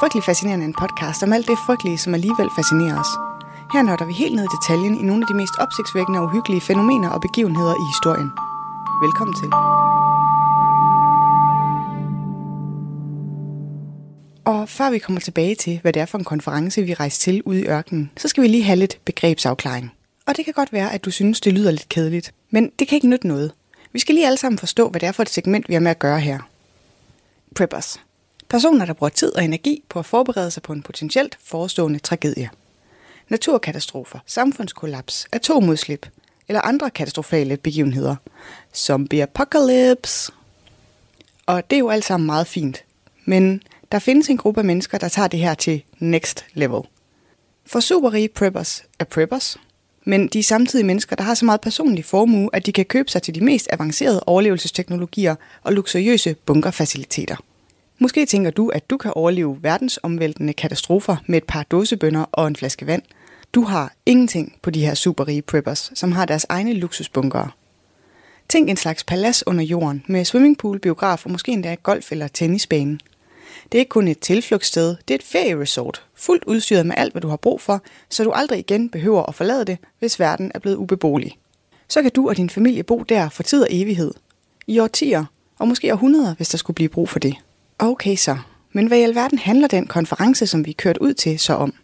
Frygteligt Fascinerende er en podcast om alt det frygtelige, som alligevel fascinerer os. Her nørder vi helt ned i detaljen i nogle af de mest opsigtsvækkende og uhyggelige fænomener og begivenheder i historien. Velkommen til. Og før vi kommer tilbage til, hvad det er for en konference, vi rejser til ude i ørkenen, så skal vi lige have lidt begrebsafklaring. Og det kan godt være, at du synes, det lyder lidt kedeligt. Men det kan ikke nytte noget. Vi skal lige alle sammen forstå, hvad det er for et segment, vi har med at gøre her. Preppers. Personer, der bruger tid og energi på at forberede sig på en potentielt forestående tragedie. Naturkatastrofer, samfundskollaps, atomudslip eller andre katastrofale begivenheder. Zombie apocalypse. Og det er jo alt sammen meget fint. Men der findes en gruppe af mennesker, der tager det her til next level. For superrige preppers er preppers, men de er samtidig mennesker, der har så meget personlig formue, at de kan købe sig til de mest avancerede overlevelsesteknologier og luksuriøse bunkerfaciliteter. Måske tænker du, at du kan overleve verdensomvæltende katastrofer med et par dåsebønder og en flaske vand. Du har ingenting på de her superrige preppers, som har deres egne luksusbunkere. Tænk en slags palads under jorden med swimmingpool, biograf og måske endda golf- eller tennisbane – det er ikke kun et tilflugtssted, det er et ferieresort, fuldt udstyret med alt, hvad du har brug for, så du aldrig igen behøver at forlade det, hvis verden er blevet ubeboelig. Så kan du og din familie bo der for tid og evighed. I årtier, og måske århundreder, hvis der skulle blive brug for det. Okay så, men hvad i alverden handler den konference, som vi er kørt ud til, så om?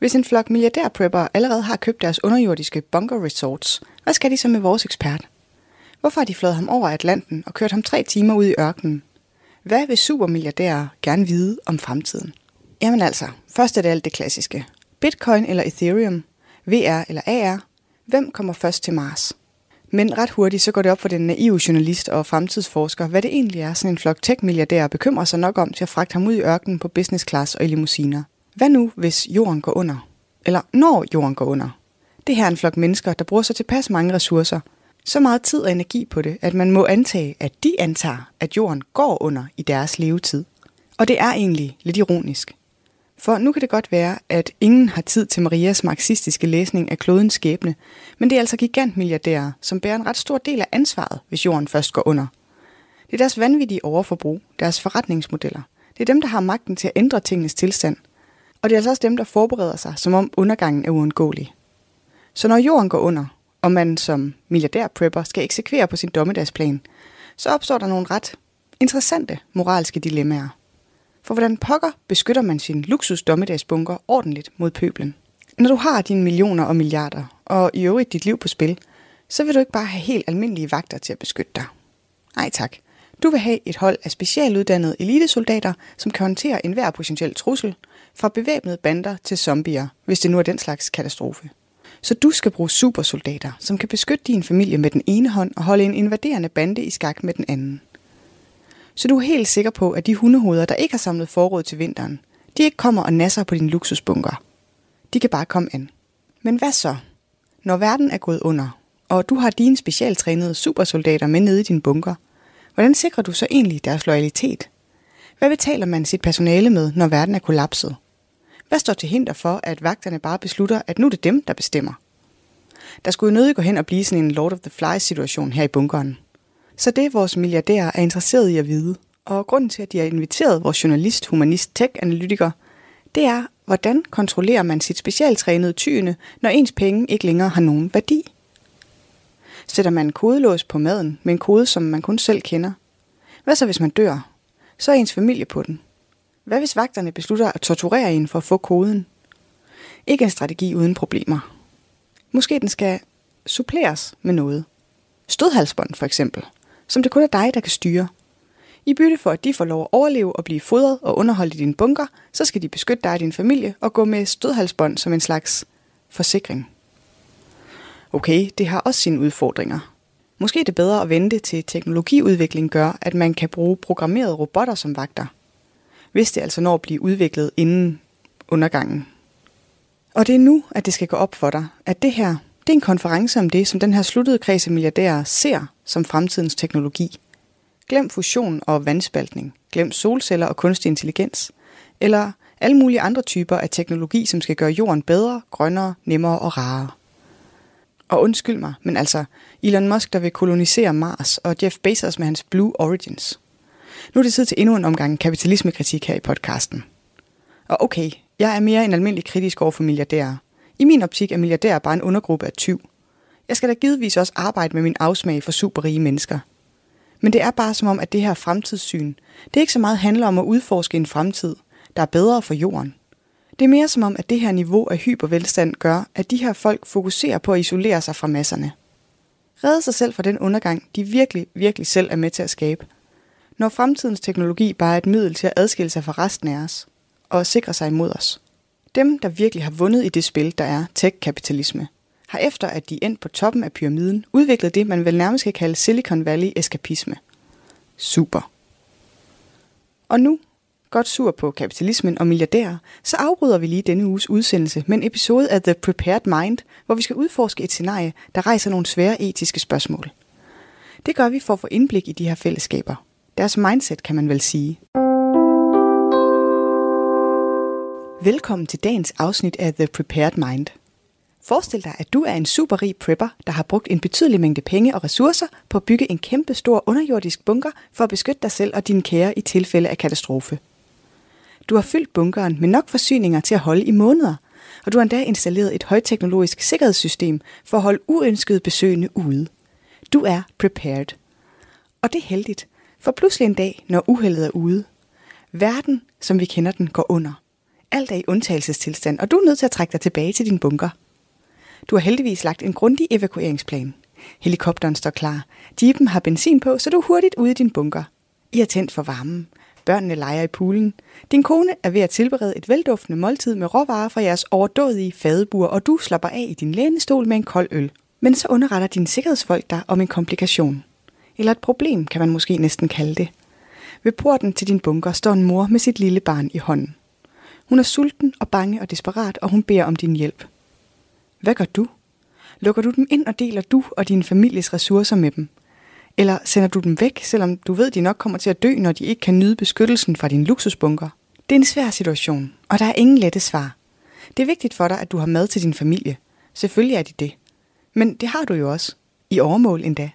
Hvis en flok milliardærprepper allerede har købt deres underjordiske bunker resorts, hvad skal de så med vores ekspert? Hvorfor har de flået ham over Atlanten og kørt ham tre timer ud i ørkenen? Hvad vil supermilliardærer gerne vide om fremtiden? Jamen altså, først er det alt det klassiske. Bitcoin eller Ethereum? VR eller AR? Hvem kommer først til Mars? Men ret hurtigt så går det op for den naive journalist og fremtidsforsker, hvad det egentlig er, sådan en flok tech-milliardærer bekymrer sig nok om til at fragte ham ud i ørkenen på business class og i limousiner. Hvad nu, hvis jorden går under? Eller når jorden går under? Det her er en flok mennesker, der bruger så tilpas mange ressourcer, Så meget tid og energi på det, at man må antage, at de antager, at jorden går under i deres levetid. Og det er egentlig lidt ironisk. For nu kan det godt være, at ingen har tid til Marias marxistiske læsning af klodens skæbne, men det er altså gigantmilliardærer, som bærer en ret stor del af ansvaret, hvis jorden først går under. Det er deres vanvittige overforbrug, deres forretningsmodeller. Det er dem, der har magten til at ændre tingenes tilstand. Og det er altså også dem, der forbereder sig, som om undergangen er uundgåelig. Så når jorden går under, og man som milliardær-prepper skal eksekvere på sin dommedagsplan, så opstår der nogle ret interessante moralske dilemmaer. For hvordan pokker beskytter man sin luksus dommedagsbunker ordentligt mod pøblen? Når du har dine millioner og milliarder, og i øvrigt dit liv på spil, så vil du ikke bare have helt almindelige vagter til at beskytte dig. Nej tak. Du vil have et hold af specialuddannede elitesoldater, som kan håndtere enhver potentiel trussel, fra bevæbnede bander til zombier, hvis det nu er den slags katastrofe. Så du skal bruge supersoldater, som kan beskytte din familie med den ene hånd og holde en invaderende bande i skak med den anden. Så du er helt sikker på, at de hundehoveder, der ikke har samlet forråd til vinteren, de ikke kommer og nasser på din luksusbunker. De kan bare komme an. Men hvad så? Når verden er gået under, og du har dine specialtrænede supersoldater med nede i din bunker, hvordan sikrer du så egentlig deres loyalitet? Hvad betaler man sit personale med, når verden er kollapset? Hvad står til hinder for, at vagterne bare beslutter, at nu er det dem, der bestemmer? Der skulle jo nødig gå hen og blive sådan en Lord of the Flies-situation her i bunkeren. Så det vores milliardærer er interesseret i at vide, og grunden til, at de har inviteret vores journalist, humanist, tech-analytiker, det er, hvordan kontrollerer man sit specialtrænede tyne, når ens penge ikke længere har nogen værdi? Sætter man en kodelås på maden med en kode, som man kun selv kender? Hvad så, hvis man dør? Så er ens familie på den. Hvad hvis vagterne beslutter at torturere en for at få koden? Ikke en strategi uden problemer. Måske den skal suppleres med noget. Stødhalsbånd for eksempel, som det kun er dig, der kan styre. I bytte for, at de får lov at overleve og blive fodret og underholdt i din bunker, så skal de beskytte dig og din familie og gå med stødhalsbånd som en slags forsikring. Okay, det har også sine udfordringer. Måske er det bedre at vente til teknologiudvikling gør, at man kan bruge programmerede robotter som vagter – hvis det altså når at blive udviklet inden undergangen. Og det er nu, at det skal gå op for dig, at det her det er en konference om det, som den her sluttede kreds af milliardærer ser som fremtidens teknologi. Glem fusion og vandspaltning. Glem solceller og kunstig intelligens. Eller alle mulige andre typer af teknologi, som skal gøre jorden bedre, grønnere, nemmere og rarere. Og undskyld mig, men altså Elon Musk, der vil kolonisere Mars, og Jeff Bezos med hans Blue Origins. Nu er det tid til endnu en omgang kapitalismekritik her i podcasten. Og okay, jeg er mere end almindelig kritisk over for milliardærer. I min optik er milliardærer bare en undergruppe af tyv. Jeg skal da givetvis også arbejde med min afsmag for superrige mennesker. Men det er bare som om, at det her fremtidssyn, det ikke så meget handler om at udforske en fremtid, der er bedre for jorden. Det er mere som om, at det her niveau af hypervelstand gør, at de her folk fokuserer på at isolere sig fra masserne. Redde sig selv fra den undergang, de virkelig, virkelig selv er med til at skabe – når fremtidens teknologi bare er et middel til at adskille sig fra resten af os og sikre sig imod os. Dem, der virkelig har vundet i det spil, der er tech-kapitalisme, har efter at de endt på toppen af pyramiden, udviklet det, man vel nærmest kan kalde Silicon Valley-eskapisme. Super. Og nu, godt sur på kapitalismen og milliardærer, så afbryder vi lige denne uges udsendelse med en episode af The Prepared Mind, hvor vi skal udforske et scenarie, der rejser nogle svære etiske spørgsmål. Det gør vi for at få indblik i de her fællesskaber, deres mindset, kan man vel sige. Velkommen til dagens afsnit af The Prepared Mind. Forestil dig, at du er en superrig prepper, der har brugt en betydelig mængde penge og ressourcer på at bygge en kæmpe stor underjordisk bunker for at beskytte dig selv og dine kære i tilfælde af katastrofe. Du har fyldt bunkeren med nok forsyninger til at holde i måneder, og du har endda installeret et højteknologisk sikkerhedssystem for at holde uønskede besøgende ude. Du er prepared. Og det er heldigt, for pludselig en dag, når uheldet er ude, verden, som vi kender den, går under. Alt er i undtagelsestilstand, og du er nødt til at trække dig tilbage til din bunker. Du har heldigvis lagt en grundig evakueringsplan. Helikopteren står klar. Jeepen har benzin på, så du er hurtigt ude i din bunker. I har tændt for varmen. Børnene leger i poolen. Din kone er ved at tilberede et velduftende måltid med råvarer fra jeres overdådige fadebur, og du slapper af i din lænestol med en kold øl. Men så underretter din sikkerhedsfolk dig om en komplikation eller et problem, kan man måske næsten kalde det. Ved porten til din bunker står en mor med sit lille barn i hånden. Hun er sulten og bange og desperat, og hun beder om din hjælp. Hvad gør du? Lukker du dem ind og deler du og din families ressourcer med dem? Eller sender du dem væk, selvom du ved, de nok kommer til at dø, når de ikke kan nyde beskyttelsen fra din luksusbunker? Det er en svær situation, og der er ingen lette svar. Det er vigtigt for dig, at du har mad til din familie. Selvfølgelig er de det. Men det har du jo også. I overmål endda.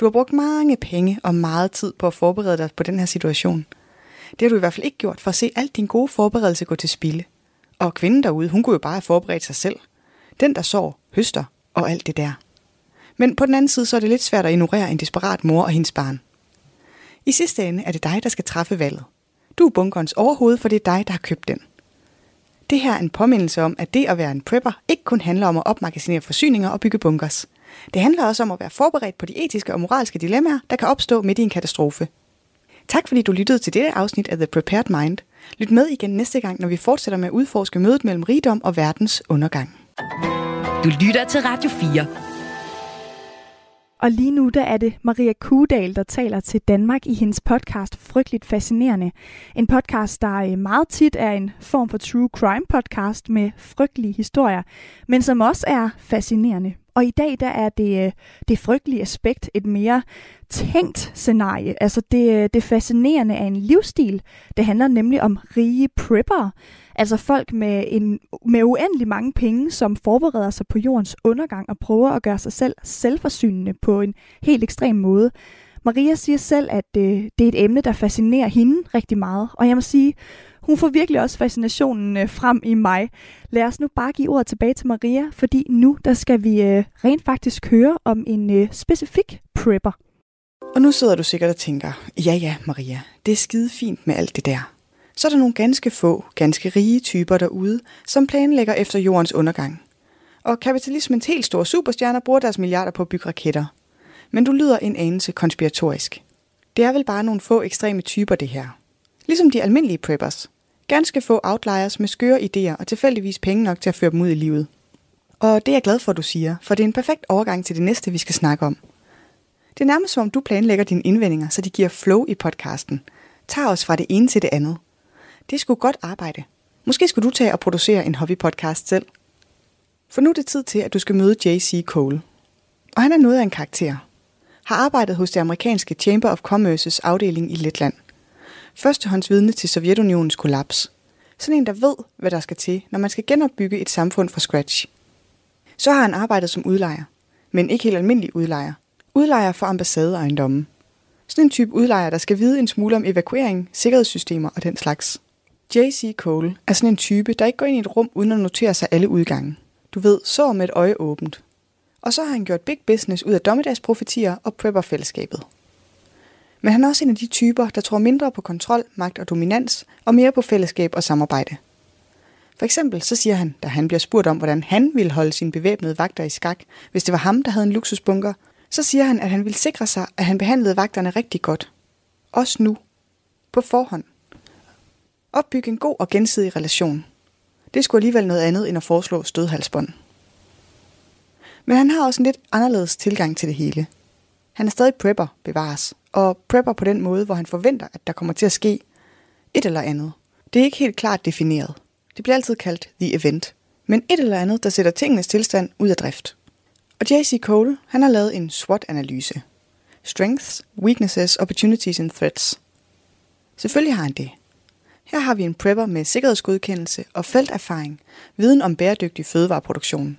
Du har brugt mange penge og meget tid på at forberede dig på den her situation. Det har du i hvert fald ikke gjort for at se alt din gode forberedelse gå til spilde. Og kvinden derude, hun kunne jo bare have forberedt sig selv. Den, der sår, høster og alt det der. Men på den anden side, så er det lidt svært at ignorere en desperat mor og hendes barn. I sidste ende er det dig, der skal træffe valget. Du er bunkerens overhoved, for det er dig, der har købt den. Det her er en påmindelse om, at det at være en prepper ikke kun handler om at opmagasinere forsyninger og bygge bunkers. Det handler også om at være forberedt på de etiske og moralske dilemmaer, der kan opstå midt i en katastrofe. Tak fordi du lyttede til dette afsnit af The Prepared Mind. Lyt med igen næste gang, når vi fortsætter med at udforske mødet mellem rigdom og verdens undergang. Du lytter til Radio 4. Og lige nu der er det Maria Kudal, der taler til Danmark i hendes podcast Frygteligt Fascinerende. En podcast, der øh, meget tit er en form for true crime podcast med frygtelige historier, men som også er fascinerende. Og i dag der er det, øh, det frygtelige aspekt et mere tænkt scenarie. Altså det, øh, det fascinerende af en livsstil. Det handler nemlig om rige prepper. Altså folk med, en, med uendelig mange penge, som forbereder sig på jordens undergang og prøver at gøre sig selv selvforsynende på en helt ekstrem måde. Maria siger selv, at øh, det er et emne, der fascinerer hende rigtig meget. Og jeg må sige, hun får virkelig også fascinationen øh, frem i mig. Lad os nu bare give ordet tilbage til Maria, fordi nu der skal vi øh, rent faktisk høre om en øh, specifik prepper. Og nu sidder du sikkert og tænker, ja ja Maria, det er skide fint med alt det der. Så er der nogle ganske få, ganske rige typer derude, som planlægger efter jordens undergang. Og kapitalismens helt store superstjerner bruger deres milliarder på at bygge raketter. Men du lyder en anelse konspiratorisk. Det er vel bare nogle få ekstreme typer det her. Ligesom de almindelige preppers. Ganske få outliers med skøre idéer og tilfældigvis penge nok til at føre dem ud i livet. Og det er jeg glad for, at du siger, for det er en perfekt overgang til det næste, vi skal snakke om. Det er nærmest som om du planlægger dine indvendinger, så de giver flow i podcasten. Tag os fra det ene til det andet. Det skulle godt arbejde. Måske skulle du tage og producere en hobbypodcast selv. For nu er det tid til, at du skal møde J.C. Cole. Og han er noget af en karakter. Har arbejdet hos det amerikanske Chamber of Commerce's afdeling i Letland. Førstehåndsvidne til Sovjetunionens kollaps. Sådan en, der ved, hvad der skal til, når man skal genopbygge et samfund fra scratch. Så har han arbejdet som udlejer. Men ikke helt almindelig udlejer. Udlejer for ambassadeejendomme. Sådan en type udlejer, der skal vide en smule om evakuering, sikkerhedssystemer og den slags. J.C. Cole er sådan en type, der ikke går ind i et rum uden at notere sig alle udgange. Du ved, så med et øje åbent. Og så har han gjort big business ud af dommedagsprofetier og prepper-fællesskabet. Men han er også en af de typer, der tror mindre på kontrol, magt og dominans, og mere på fællesskab og samarbejde. For eksempel så siger han, da han bliver spurgt om, hvordan han ville holde sine bevæbnede vagter i skak, hvis det var ham, der havde en luksusbunker, så siger han, at han ville sikre sig, at han behandlede vagterne rigtig godt. Også nu. På forhånd. Opbygge en god og gensidig relation. Det skulle alligevel noget andet end at foreslå stødhalsbånd. Men han har også en lidt anderledes tilgang til det hele. Han er stadig prepper, bevares, og prepper på den måde, hvor han forventer, at der kommer til at ske et eller andet. Det er ikke helt klart defineret. Det bliver altid kaldt the event, men et eller andet, der sætter tingenes tilstand ud af drift. Og J.C. Cole, han har lavet en SWOT-analyse. Strengths, Weaknesses, Opportunities and Threats. Selvfølgelig har han det. Her har vi en prepper med sikkerhedsgodkendelse og felterfaring, viden om bæredygtig fødevareproduktion.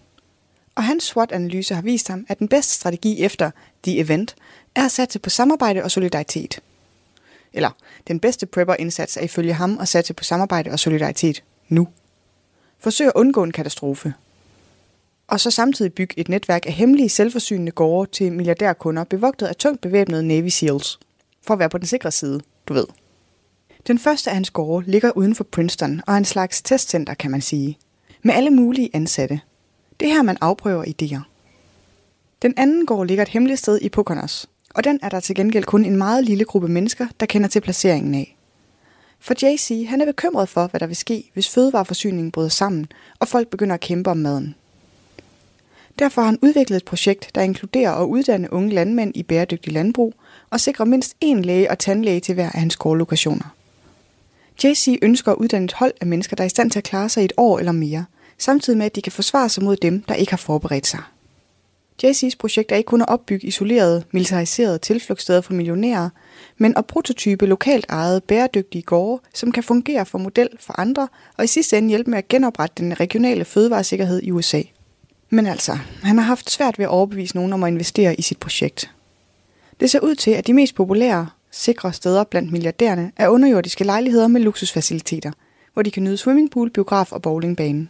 Og hans SWOT-analyse har vist ham, at den bedste strategi efter The Event er at satse på samarbejde og solidaritet. Eller, den bedste prepper-indsats er ifølge ham at satse på samarbejde og solidaritet nu. Forsøg at undgå en katastrofe. Og så samtidig bygge et netværk af hemmelige selvforsynende gårde til milliardærkunder bevogtet af tungt bevæbnede Navy SEALs. For at være på den sikre side, du ved. Den første af hans gårde ligger uden for Princeton og er en slags testcenter, kan man sige. Med alle mulige ansatte. Det er her, man afprøver idéer. Den anden gård ligger et hemmeligt sted i Poconos, og den er der til gengæld kun en meget lille gruppe mennesker, der kender til placeringen af. For JC, han er bekymret for, hvad der vil ske, hvis fødevareforsyningen bryder sammen, og folk begynder at kæmpe om maden. Derfor har han udviklet et projekt, der inkluderer at uddanne unge landmænd i bæredygtig landbrug og sikre mindst én læge og tandlæge til hver af hans gårdlokationer. JC ønsker at uddanne et hold af mennesker, der er i stand til at klare sig i et år eller mere, samtidig med at de kan forsvare sig mod dem, der ikke har forberedt sig. JC's projekt er ikke kun at opbygge isolerede, militariserede tilflugtssteder for millionærer, men at prototype lokalt ejede, bæredygtige gårde, som kan fungere for model for andre, og i sidste ende hjælpe med at genoprette den regionale fødevaresikkerhed i USA. Men altså, han har haft svært ved at overbevise nogen om at investere i sit projekt. Det ser ud til, at de mest populære, sikre steder blandt milliardærerne er underjordiske lejligheder med luksusfaciliteter, hvor de kan nyde swimmingpool, biograf og bowlingbane.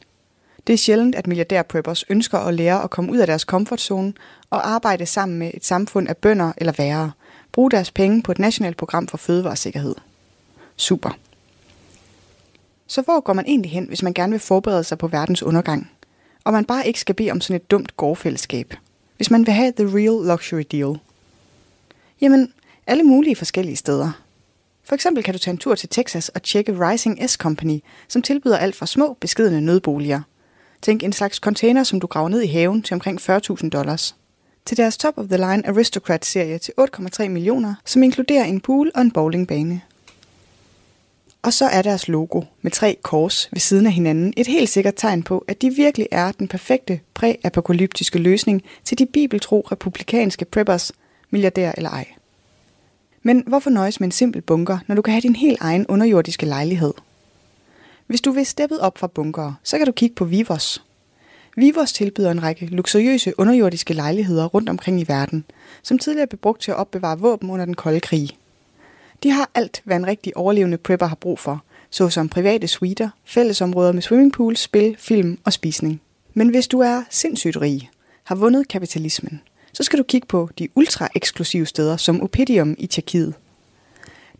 Det er sjældent, at milliardærpreppers ønsker at lære at komme ud af deres komfortzone og arbejde sammen med et samfund af bønder eller værre. Bruge deres penge på et nationalt program for fødevaresikkerhed. Super. Så hvor går man egentlig hen, hvis man gerne vil forberede sig på verdens undergang? Og man bare ikke skal bede om sådan et dumt gårdfællesskab. Hvis man vil have the real luxury deal. Jamen, alle mulige forskellige steder. For eksempel kan du tage en tur til Texas og tjekke Rising S Company, som tilbyder alt fra små, beskidende nødboliger – Tænk en slags container, som du graver ned i haven til omkring 40.000 dollars. Til deres Top of the Line Aristocrat-serie til 8,3 millioner, som inkluderer en pool og en bowlingbane. Og så er deres logo med tre kors ved siden af hinanden et helt sikkert tegn på, at de virkelig er den perfekte præapokalyptiske løsning til de bibeltro republikanske preppers, milliardær eller ej. Men hvorfor nøjes med en simpel bunker, når du kan have din helt egen underjordiske lejlighed – hvis du vil steppet op fra bunkere, så kan du kigge på Vivos. Vivos tilbyder en række luksuriøse underjordiske lejligheder rundt omkring i verden, som tidligere blev brugt til at opbevare våben under den kolde krig. De har alt, hvad en rigtig overlevende prepper har brug for, såsom private suiter, fællesområder med swimmingpool, spil, film og spisning. Men hvis du er sindssygt rig, har vundet kapitalismen, så skal du kigge på de ultra-eksklusive steder som Opidium i Tjekkiet –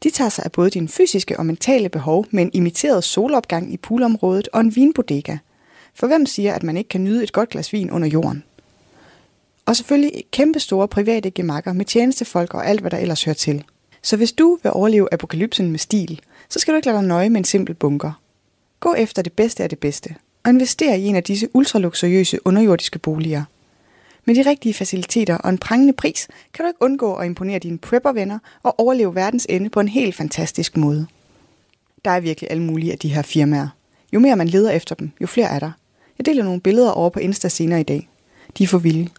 de tager sig af både dine fysiske og mentale behov med en imiteret solopgang i poolområdet og en vinbodega. For hvem siger, at man ikke kan nyde et godt glas vin under jorden? Og selvfølgelig kæmpe store private gemakker med tjenestefolk og alt, hvad der ellers hører til. Så hvis du vil overleve apokalypsen med stil, så skal du ikke lade dig nøje med en simpel bunker. Gå efter det bedste af det bedste, og invester i en af disse ultraluksuriøse underjordiske boliger – med de rigtige faciliteter og en prangende pris, kan du ikke undgå at imponere dine prepper-venner og overleve verdens ende på en helt fantastisk måde. Der er virkelig alle mulige af de her firmaer. Jo mere man leder efter dem, jo flere er der. Jeg deler nogle billeder over på Insta senere i dag. De er for vilde.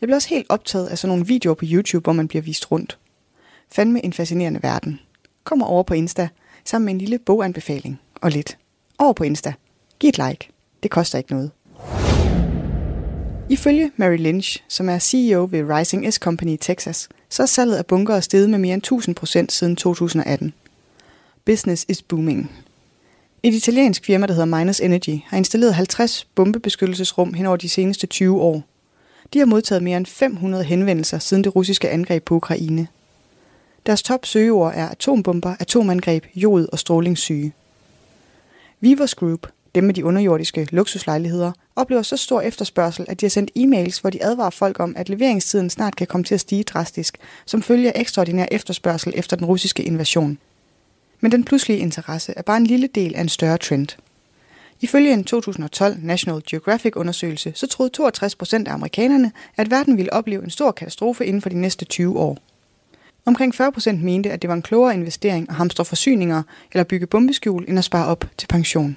Jeg bliver også helt optaget af sådan nogle videoer på YouTube, hvor man bliver vist rundt. Fandme en fascinerende verden. Kom over på Insta, sammen med en lille boganbefaling og lidt. Over på Insta. Giv et like. Det koster ikke noget. Ifølge Mary Lynch, som er CEO ved Rising S Company i Texas, så er salget af bunker steget med mere end 1000 procent siden 2018. Business is booming. Et italiensk firma, der hedder Minus Energy, har installeret 50 bombebeskyttelsesrum hen over de seneste 20 år. De har modtaget mere end 500 henvendelser siden det russiske angreb på Ukraine. Deres top søgeord er atombomber, atomangreb, jod og strålingssyge. Vivos Group, dem med de underjordiske luksuslejligheder, oplever så stor efterspørgsel, at de har sendt e-mails, hvor de advarer folk om, at leveringstiden snart kan komme til at stige drastisk, som følge af ekstraordinær efterspørgsel efter den russiske invasion. Men den pludselige interesse er bare en lille del af en større trend. Ifølge en 2012 National Geographic-undersøgelse, så troede 62 procent af amerikanerne, at verden ville opleve en stor katastrofe inden for de næste 20 år. Omkring 40 procent mente, at det var en klogere investering at hamstre forsyninger eller bygge bombeskjul, end at spare op til pension.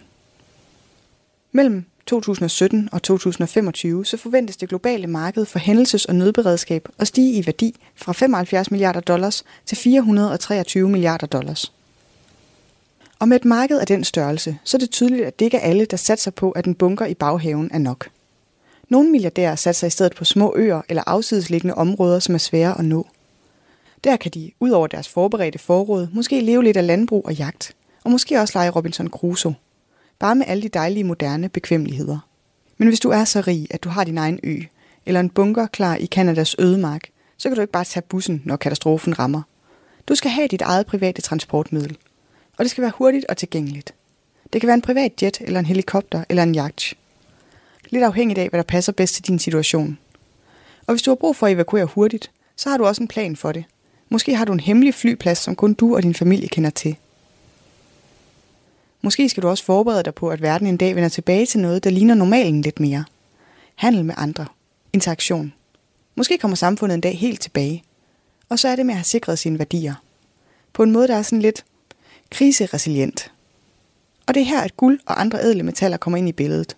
Mellem 2017 og 2025, så forventes det globale marked for hændelses- og nødberedskab at stige i værdi fra 75 milliarder dollars til 423 milliarder dollars. Og med et marked af den størrelse, så er det tydeligt, at det ikke er alle, der satser på, at en bunker i baghaven er nok. Nogle milliardærer satser i stedet på små øer eller afsidesliggende områder, som er svære at nå. Der kan de, ud over deres forberedte forråd, måske leve lidt af landbrug og jagt, og måske også lege Robinson Crusoe – Bare med alle de dejlige moderne bekvemmeligheder. Men hvis du er så rig, at du har din egen ø, eller en bunker klar i Kanadas ødemark, så kan du ikke bare tage bussen, når katastrofen rammer. Du skal have dit eget private transportmiddel. Og det skal være hurtigt og tilgængeligt. Det kan være en privat jet, eller en helikopter, eller en yacht. Lidt afhængigt af, hvad der passer bedst til din situation. Og hvis du har brug for at evakuere hurtigt, så har du også en plan for det. Måske har du en hemmelig flyplads, som kun du og din familie kender til. Måske skal du også forberede dig på, at verden en dag vender tilbage til noget, der ligner normalen lidt mere. Handel med andre. Interaktion. Måske kommer samfundet en dag helt tilbage. Og så er det med at have sikret sine værdier. På en måde, der er sådan lidt kriseresilient. Og det er her, at guld og andre ædle metaller kommer ind i billedet.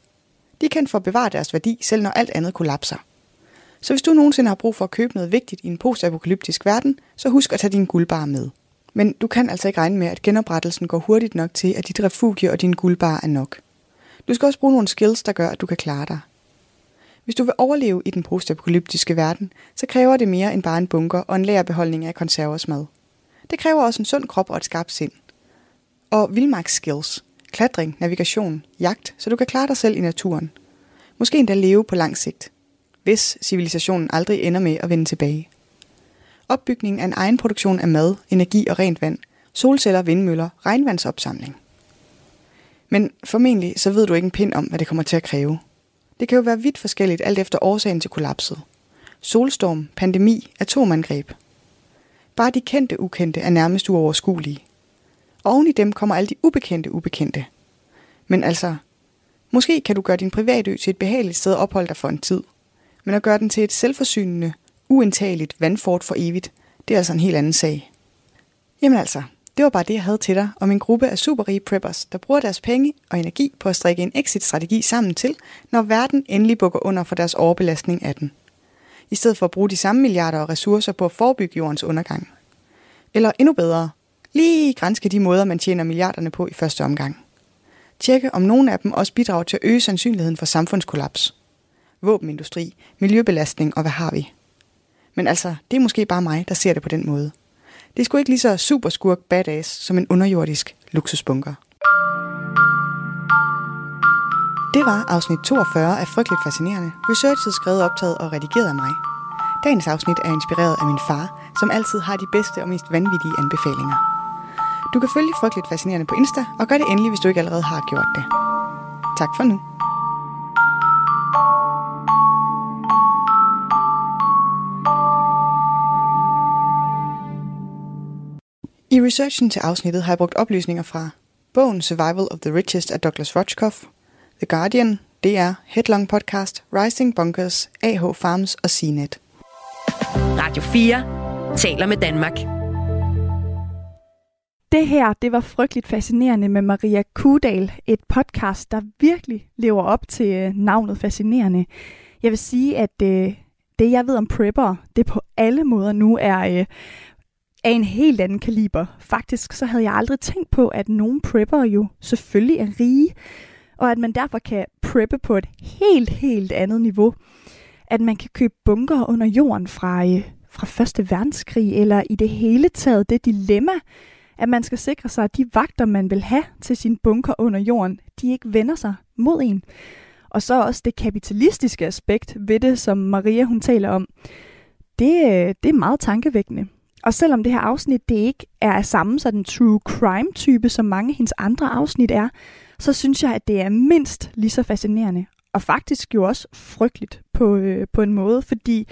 De kan for at bevare deres værdi, selv når alt andet kollapser. Så hvis du nogensinde har brug for at købe noget vigtigt i en postapokalyptisk verden, så husk at tage din guldbar med. Men du kan altså ikke regne med, at genoprettelsen går hurtigt nok til, at dit refugie og din guldbar er nok. Du skal også bruge nogle skills, der gør, at du kan klare dig. Hvis du vil overleve i den postapokalyptiske verden, så kræver det mere end bare en bunker og en lagerbeholdning af konservers mad. Det kræver også en sund krop og et skarpt sind. Og vildmarksskills, klatring, navigation, jagt, så du kan klare dig selv i naturen. Måske endda leve på lang sigt, hvis civilisationen aldrig ender med at vende tilbage. Opbygningen af en egen produktion af mad, energi og rent vand, solceller, vindmøller, regnvandsopsamling. Men formentlig så ved du ikke en pind om, hvad det kommer til at kræve. Det kan jo være vidt forskelligt alt efter årsagen til kollapset. Solstorm, pandemi, atomangreb. Bare de kendte ukendte er nærmest uoverskuelige. Oven i dem kommer alle de ubekendte ubekendte. Men altså, måske kan du gøre din privatø til et behageligt sted at opholde dig for en tid. Men at gøre den til et selvforsynende, uindtageligt vandfort for evigt, det er altså en helt anden sag. Jamen altså, det var bare det, jeg havde til dig om en gruppe af superrige preppers, der bruger deres penge og energi på at strikke en exit-strategi sammen til, når verden endelig bukker under for deres overbelastning af den. I stedet for at bruge de samme milliarder og ressourcer på at forebygge jordens undergang. Eller endnu bedre, lige grænske de måder, man tjener milliarderne på i første omgang. Tjekke, om nogle af dem også bidrager til at øge sandsynligheden for samfundskollaps. Våbenindustri, miljøbelastning og hvad har vi? Men altså, det er måske bare mig, der ser det på den måde. Det er sgu ikke lige så super skurk badass som en underjordisk luksusbunker. Det var afsnit 42 af Frygteligt Fascinerende. Researchet skrevet, optaget og redigeret af mig. Dagens afsnit er inspireret af min far, som altid har de bedste og mest vanvittige anbefalinger. Du kan følge Frygteligt Fascinerende på Insta, og gør det endelig, hvis du ikke allerede har gjort det. Tak for nu. I researchen til afsnittet har jeg brugt oplysninger fra bogen Survival of the Richest af Douglas Rochkoff, The Guardian, DR, Headlong Podcast, Rising Bunkers, AH Farms og CNET. Radio 4 taler med Danmark. Det her, det var frygteligt fascinerende med Maria Kudal, et podcast, der virkelig lever op til øh, navnet fascinerende. Jeg vil sige, at øh, det jeg ved om prepper, det på alle måder nu er øh, af en helt anden kaliber. Faktisk så havde jeg aldrig tænkt på, at nogle prepper jo selvfølgelig er rige, og at man derfor kan preppe på et helt, helt andet niveau. At man kan købe bunker under jorden fra, øh, fra Første Verdenskrig, eller i det hele taget det dilemma, at man skal sikre sig, at de vagter, man vil have til sin bunker under jorden, de ikke vender sig mod en. Og så også det kapitalistiske aspekt ved det, som Maria hun taler om. Det, øh, det er meget tankevækkende. Og selvom det her afsnit det ikke er af samme sådan true crime type, som mange af hendes andre afsnit er, så synes jeg, at det er mindst lige så fascinerende. Og faktisk jo også frygteligt på, øh, på en måde, fordi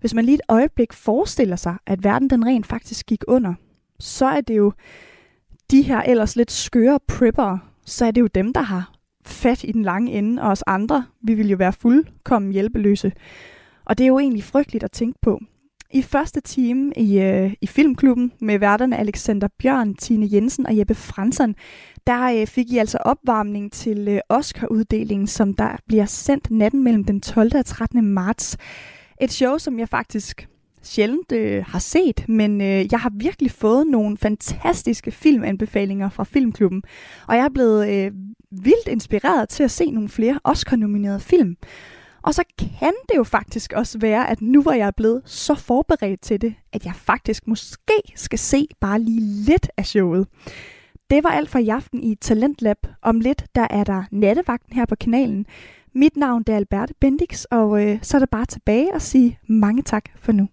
hvis man lige et øjeblik forestiller sig, at verden den rent faktisk gik under, så er det jo de her ellers lidt skøre prepper, så er det jo dem, der har fat i den lange ende, og os andre, vi vil jo være fuldkommen hjælpeløse. Og det er jo egentlig frygteligt at tænke på. I første time i, øh, i Filmklubben med værterne Alexander Bjørn, Tine Jensen og Jeppe Fransson, der øh, fik I altså opvarmning til øh, Oscar-uddelingen, som der bliver sendt natten mellem den 12. og 13. marts. Et show, som jeg faktisk sjældent øh, har set, men øh, jeg har virkelig fået nogle fantastiske filmanbefalinger fra Filmklubben, og jeg er blevet øh, vildt inspireret til at se nogle flere Oscar-nominerede film. Og så kan det jo faktisk også være, at nu hvor jeg er blevet så forberedt til det, at jeg faktisk måske skal se bare lige lidt af showet. Det var alt for i aften i Talentlab. Om lidt, der er der nattevagten her på kanalen. Mit navn er Alberte Bendix, og øh, så er der bare tilbage at sige mange tak for nu.